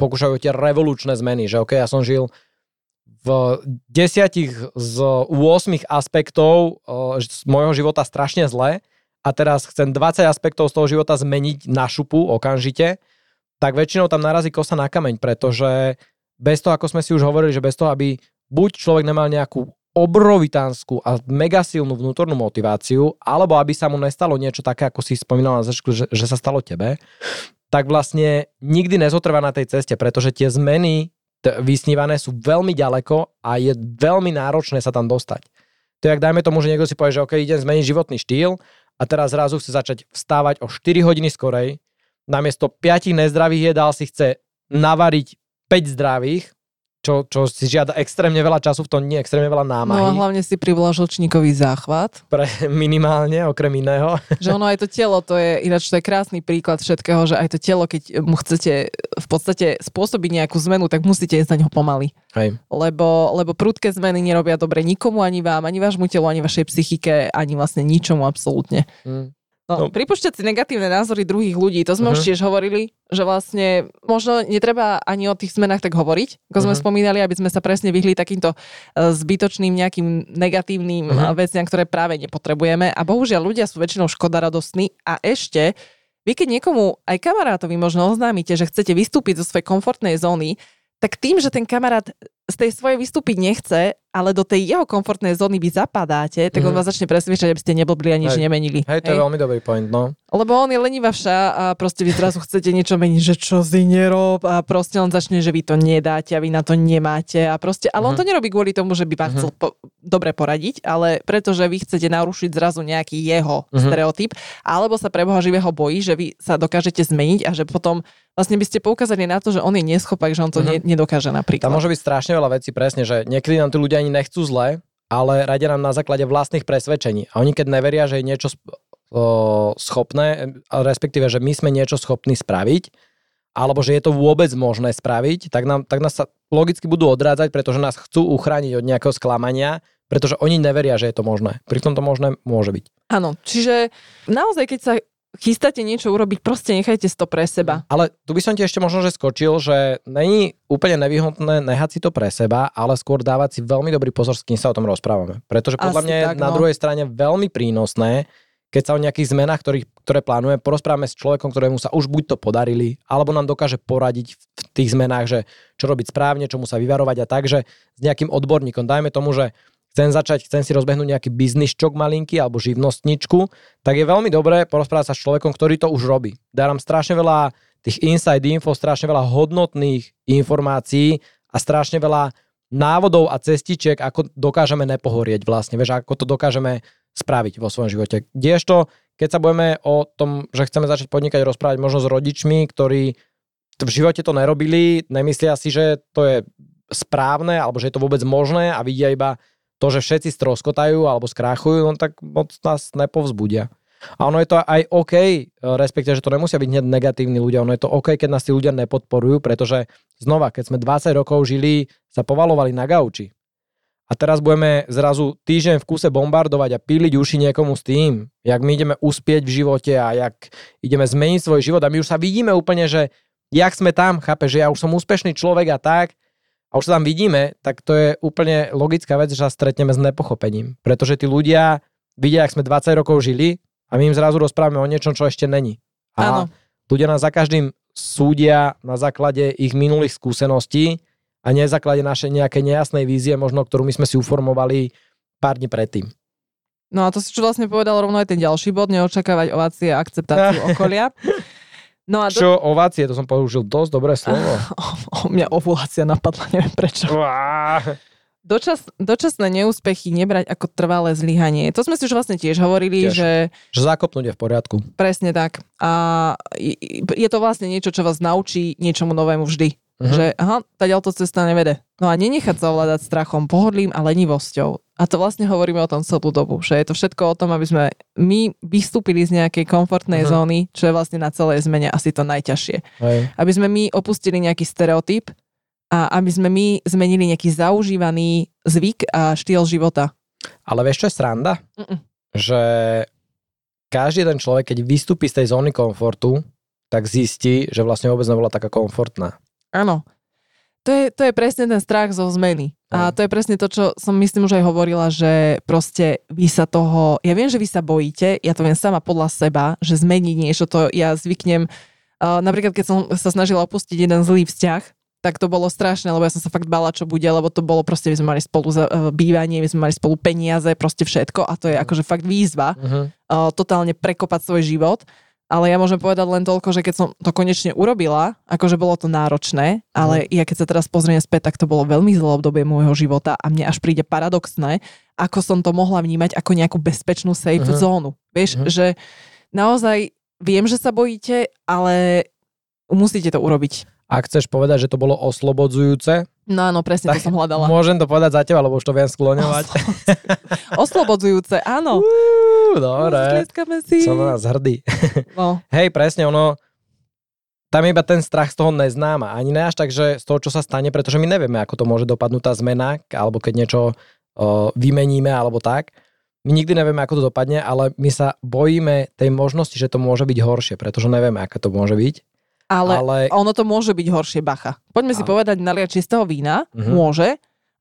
pokúšajú tie revolučné zmeny, že OK, ja som žil v desiatich z 8 aspektov z môjho života strašne zle a teraz chcem 20 aspektov z toho života zmeniť na šupu okamžite, tak väčšinou tam narazí kosa na kameň, pretože bez toho, ako sme si už hovorili, že bez toho, aby buď človek nemal nejakú obrovitánsku a mega silnú vnútornú motiváciu, alebo aby sa mu nestalo niečo také, ako si spomínal na začiatku, že, že sa stalo tebe, tak vlastne nikdy nezotrvá na tej ceste, pretože tie zmeny t- vysnívané sú veľmi ďaleko a je veľmi náročné sa tam dostať. To je, ak dajme tomu, že niekto si povie, že OK, idem zmeniť životný štýl a teraz zrazu chce začať vstávať o 4 hodiny skorej, namiesto 5 nezdravých jedál si chce navariť 5 zdravých, čo, čo si žiada extrémne veľa času, v tom nie extrémne veľa námahy. No a hlavne si privolal žlčníkový záchvat. Pre minimálne, okrem iného. Že ono aj to telo, to je ináč to je krásny príklad všetkého, že aj to telo, keď mu chcete v podstate spôsobiť nejakú zmenu, tak musíte ísť na neho pomaly. Hej. Lebo, lebo prudké zmeny nerobia dobre nikomu, ani vám, ani vášmu telu, ani vašej psychike, ani vlastne ničomu absolútne. Hmm. No No, pripúšťať si negatívne názory druhých ľudí, to sme uh-huh. už Mhm. tiež hovorili, že vlastne možno netreba ani o tých zmenách tak hovoriť, ako sme Mhm. spomínali, aby sme sa presne vyhli takýmto e, zbytočným nejakým negatívnym uh-huh. veciam, ktoré práve nepotrebujeme. A bohužiaľ ľudia sú väčšinou škodaradostní a ešte vy keď niekomu, aj kamarátovi možno oznámite, že chcete vystúpiť zo svojej komfortnej zóny, tak tým, že ten kamarát z tej svojej vystúpiť nechce, ale do tej jeho komfortnej zóny vy zapadáte, tak on Mhm. vás začne presviečať, aby ste neblbli a nič Hej. nemenili. Hej, to je veľmi dobrý point, no. Lebo on je lenivá vša a proste vy zrazu chcete niečo meniť, že čo si nerob a proste on začne, že vy to nedáte a vy na to nemáte a proste, ale on Mhm. to nerobí kvôli tomu, že by vám Mhm. chcel po, dobre poradiť, ale pretože vy chcete narušiť zrazu nejaký jeho Mhm. stereotyp, alebo sa pre Boha živého bojí, že vy sa dokážete zmeniť a že potom vlastne by ste poukázali na to, že on je neschopak, že on to Mhm. ne, nedokáže napríklad. Tam môže byť strašne veľa vecí, presne, že niekedy nám tí ľudia ani nechcú zle, ale radia nám na základe vlastných presvedčení. A oni keď neveria, že je niečo schopné, a respektíve, že my sme niečo schopní spraviť, alebo že je to vôbec možné spraviť, tak, nám, tak nás sa logicky budú odrádzať, pretože nás chcú uchrániť od nejakého sklamania, pretože oni neveria, že je to možné. Pritom to možné môže byť. Áno, čiže naozaj, keď sa chystáte niečo urobiť, proste nechajte to pre seba. Ale tu by som ti ešte možno, že skočil, že není úplne nevyhodné nehať si to pre seba, ale skôr dávať si veľmi dobrý pozor, s kým sa o tom rozprávame. Pretože podľa Asi mňa je tak, na no. druhej strane veľmi prínosné, keď sa o nejakých zmenách, ktorých, ktoré plánujeme, porozprávame s človekom, ktorému sa už buď to podarili, alebo nám dokáže poradiť v tých zmenách, že čo robiť správne, čomu sa vyvarovať a tak, že s nejakým odborníkom. Dajme tomu, že chcem začať, chcem si rozbehnúť nejaký biznisčok malinký alebo živnostničku, tak je veľmi dobré porozprávať sa s človekom, ktorý to už robí. Dá nám strašne veľa tých inside info, strašne veľa hodnotných informácií a strašne veľa návodov a cestičiek, ako dokážeme nepohorieť vlastne, vieš, ako to dokážeme spraviť vo svojom živote. Kdežto, keď sa budeme o tom, že chceme začať podnikať, rozprávať možno s rodičmi, ktorí v živote to nerobili, nemyslia si, že to je správne, alebo že je to vôbec možné a vidia iba to, že všetci stroskotajú alebo skráchujú, no tak moc nás nepovzbudia. A ono je to aj OK, respektíve, že to nemusia byť hneď negatívni ľudia, ono je to OK, keď nás tí ľudia nepodporujú, pretože znova, keď sme 20 rokov žili, sa povalovali na gauči. A teraz budeme zrazu týždeň v kuse bombardovať a píliť uši niekomu s tým, jak my ideme uspieť v živote a jak ideme zmeniť svoj život a my už sa vidíme úplne, že jak sme tam, chápe, že ja už som úspešný človek a tak, a už sa tam vidíme, tak to je úplne logická vec, že sa stretneme s nepochopením. Pretože tí ľudia vidia, ak sme 20 rokov žili a my im zrazu rozprávame o niečom, čo ešte není. A Áno. ľudia nás za každým súdia na základe ich minulých skúseností a nie na základe našej nejakej nejasnej vízie, možno ktorú my sme si uformovali pár dní predtým. No a to si čo vlastne povedal rovno aj ten ďalší bod, neočakávať ovácie a akceptáciu okolia. No a do... Čo ovácie, to som použil dosť dobré slovo. O, o, mňa ovulácia napadla, neviem prečo. Dočas, dočasné neúspechy nebrať ako trvalé zlyhanie. To sme si už vlastne tiež hovorili, Tiež. že Že zakopnúť je v poriadku. presne tak. A je- je to vlastne niečo, čo vás naučí niečomu novému vždy. Mhm. Že aha, tá to cesta nevede. No a nenechať sa ovládať strachom, pohodlím a lenivosťou. A to vlastne hovoríme o tom celú dobu, že je to všetko o tom, aby sme my vystúpili z nejakej komfortnej Mhm. zóny, čo je vlastne na celej zmene asi to najťažšie. Hej. Aby sme my opustili nejaký stereotyp a aby sme my zmenili nejaký zaužívaný zvyk a štýl života. Ale vieš, čo je sranda? Mm-mm. Že každý ten človek, keď vystúpi z tej zóny komfortu, tak zistí, že vlastne vôbec nebola taká komfortná. Áno. To je, to je presne ten strach zo zmeny. A to je presne to, čo som myslím už aj hovorila, že proste vy sa toho, ja viem, že vy sa bojíte, ja to viem sama podľa seba, že zmeniť niečo, to ja zvyknem, uh, napríklad keď som sa snažila opustiť jeden zlý vzťah, tak to bolo strašné, lebo ja som sa fakt bala, čo bude, lebo to bolo proste, my sme mali spolu uh, bývanie, my sme mali spolu peniaze, proste všetko a to je akože fakt výzva Uh-huh. uh, totálne prekopať svoj život. Ale ja môžem povedať len toľko, že keď som to konečne urobila, akože bolo to náročné, ale ja keď sa teraz pozriem späť, tak to bolo veľmi zlé obdobie môjho života a mne až príde paradoxné, ako som to mohla vnímať ako nejakú bezpečnú safe Mhm. zónu. Vieš, Mhm. že naozaj viem, že sa bojíte, ale musíte to urobiť. Ak chceš povedať, že to bolo oslobodzujúce, No áno, presne to som hľadala. môžem to povedať za teba, lebo už to viem skloňovať. Oslobodzujúce, áno. Uú, dobre. Tlieskame si. Som na nás hrdý. No, Hej, presne, ono, tam je iba ten strach z toho neznáma. Ani ne až tak, že z toho, čo sa stane, pretože my nevieme, ako to môže dopadnúť tá zmena, alebo keď niečo o, vymeníme, alebo tak. my nikdy nevieme, ako to dopadne, ale my sa bojíme tej možnosti, že to môže byť horšie, pretože nevieme, aké to môže byť. Ale, Ale ono to môže byť horšie, bacha. Poďme si Áno. povedať, naliať čistého vína, Mhm. môže,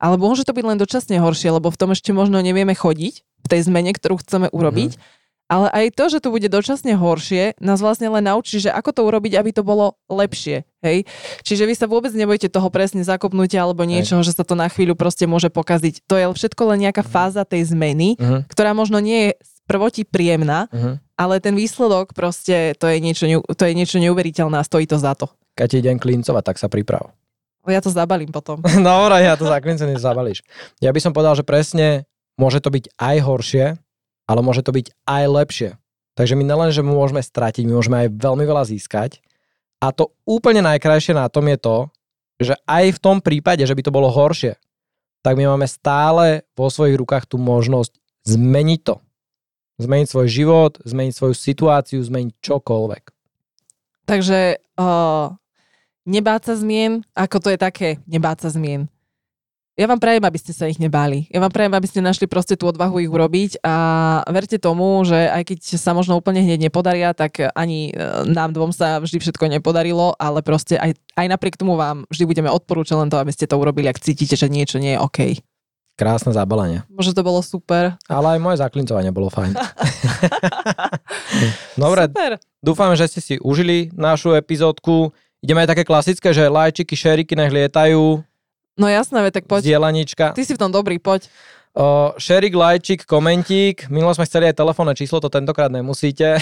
ale môže to byť len dočasne horšie, lebo v tom ešte možno nevieme chodiť, v tej zmene, ktorú chceme urobiť. Mhm. Ale aj to, že to bude dočasne horšie, nás vlastne len naučí, že ako to urobiť, aby to bolo lepšie. Hej? Čiže vy sa vôbec nebojte toho presne zakopnutia alebo niečoho, že sa to na chvíľu proste môže pokaziť. To je všetko len nejaká fáza tej zmeny, Uh-huh. ktorá možno nie je prvoti príjemná, Uh-huh. ale ten výsledok proste, to je niečo, to je niečo neuveriteľné a stojí to za to. Keď ti idem klincovať, tak sa priprav. Ja to zabalím potom. Dobre, ja to za klincený zabalíš. Ja by som povedal, že presne môže to byť aj horšie, ale môže to byť aj lepšie. Takže my nelen, že môžeme stratiť, my môžeme aj veľmi veľa získať. A to úplne najkrajšie na tom je to, že aj v tom prípade, že by to bolo horšie, tak my máme stále vo svojich rukách tú možnosť zmeniť to. Zmeniť svoj život, zmeniť svoju situáciu, zmeniť čokoľvek. Takže uh, nebáť sa zmien, ako to je také, nebáť sa zmien. Ja vám prajem, aby ste sa ich nebáli. Ja vám prajem, aby ste našli proste tú odvahu ich urobiť a verte tomu, že aj keď sa možno úplne hneď nepodaria, tak ani e, nám dvom sa vždy všetko nepodarilo, ale proste aj, aj napriek tomu vám vždy budeme odporúčať len to, aby ste to urobili, ak cítite, že niečo nie je OK. Krásne zabalenie. Možno to bolo super. Ale aj moje zaklincovanie bolo fajn. Dobre, Super. Dúfam, že ste si užili našu epizódku. Ideme aj také klasické, že lajčiky, šeriky nech lietajú, No jasné, tak poď. zdieľanička. Ty si v tom dobrý, poď. O, šerik, lajčik, komentík. Minulo sme chceli aj telefónne číslo, to tentokrát nemusíte.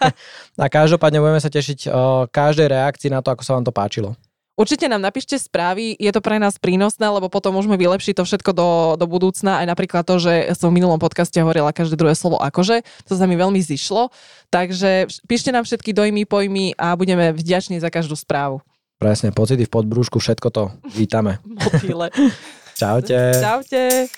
a každopádne budeme sa tešiť o každej reakcii na to, ako sa vám to páčilo. Určite nám napíšte správy, je to pre nás prínosné, lebo potom môžeme vylepšiť to všetko do, do budúcna. Aj napríklad to, že som v minulom podcaste hovorila každé druhé slovo akože, to sa mi veľmi zišlo. Takže píšte nám všetky dojmy, pojmy a budeme vďační za každú správu. Presne, pocity v podbrúšku, všetko to vítame. Motýle. Čaute. Čaute.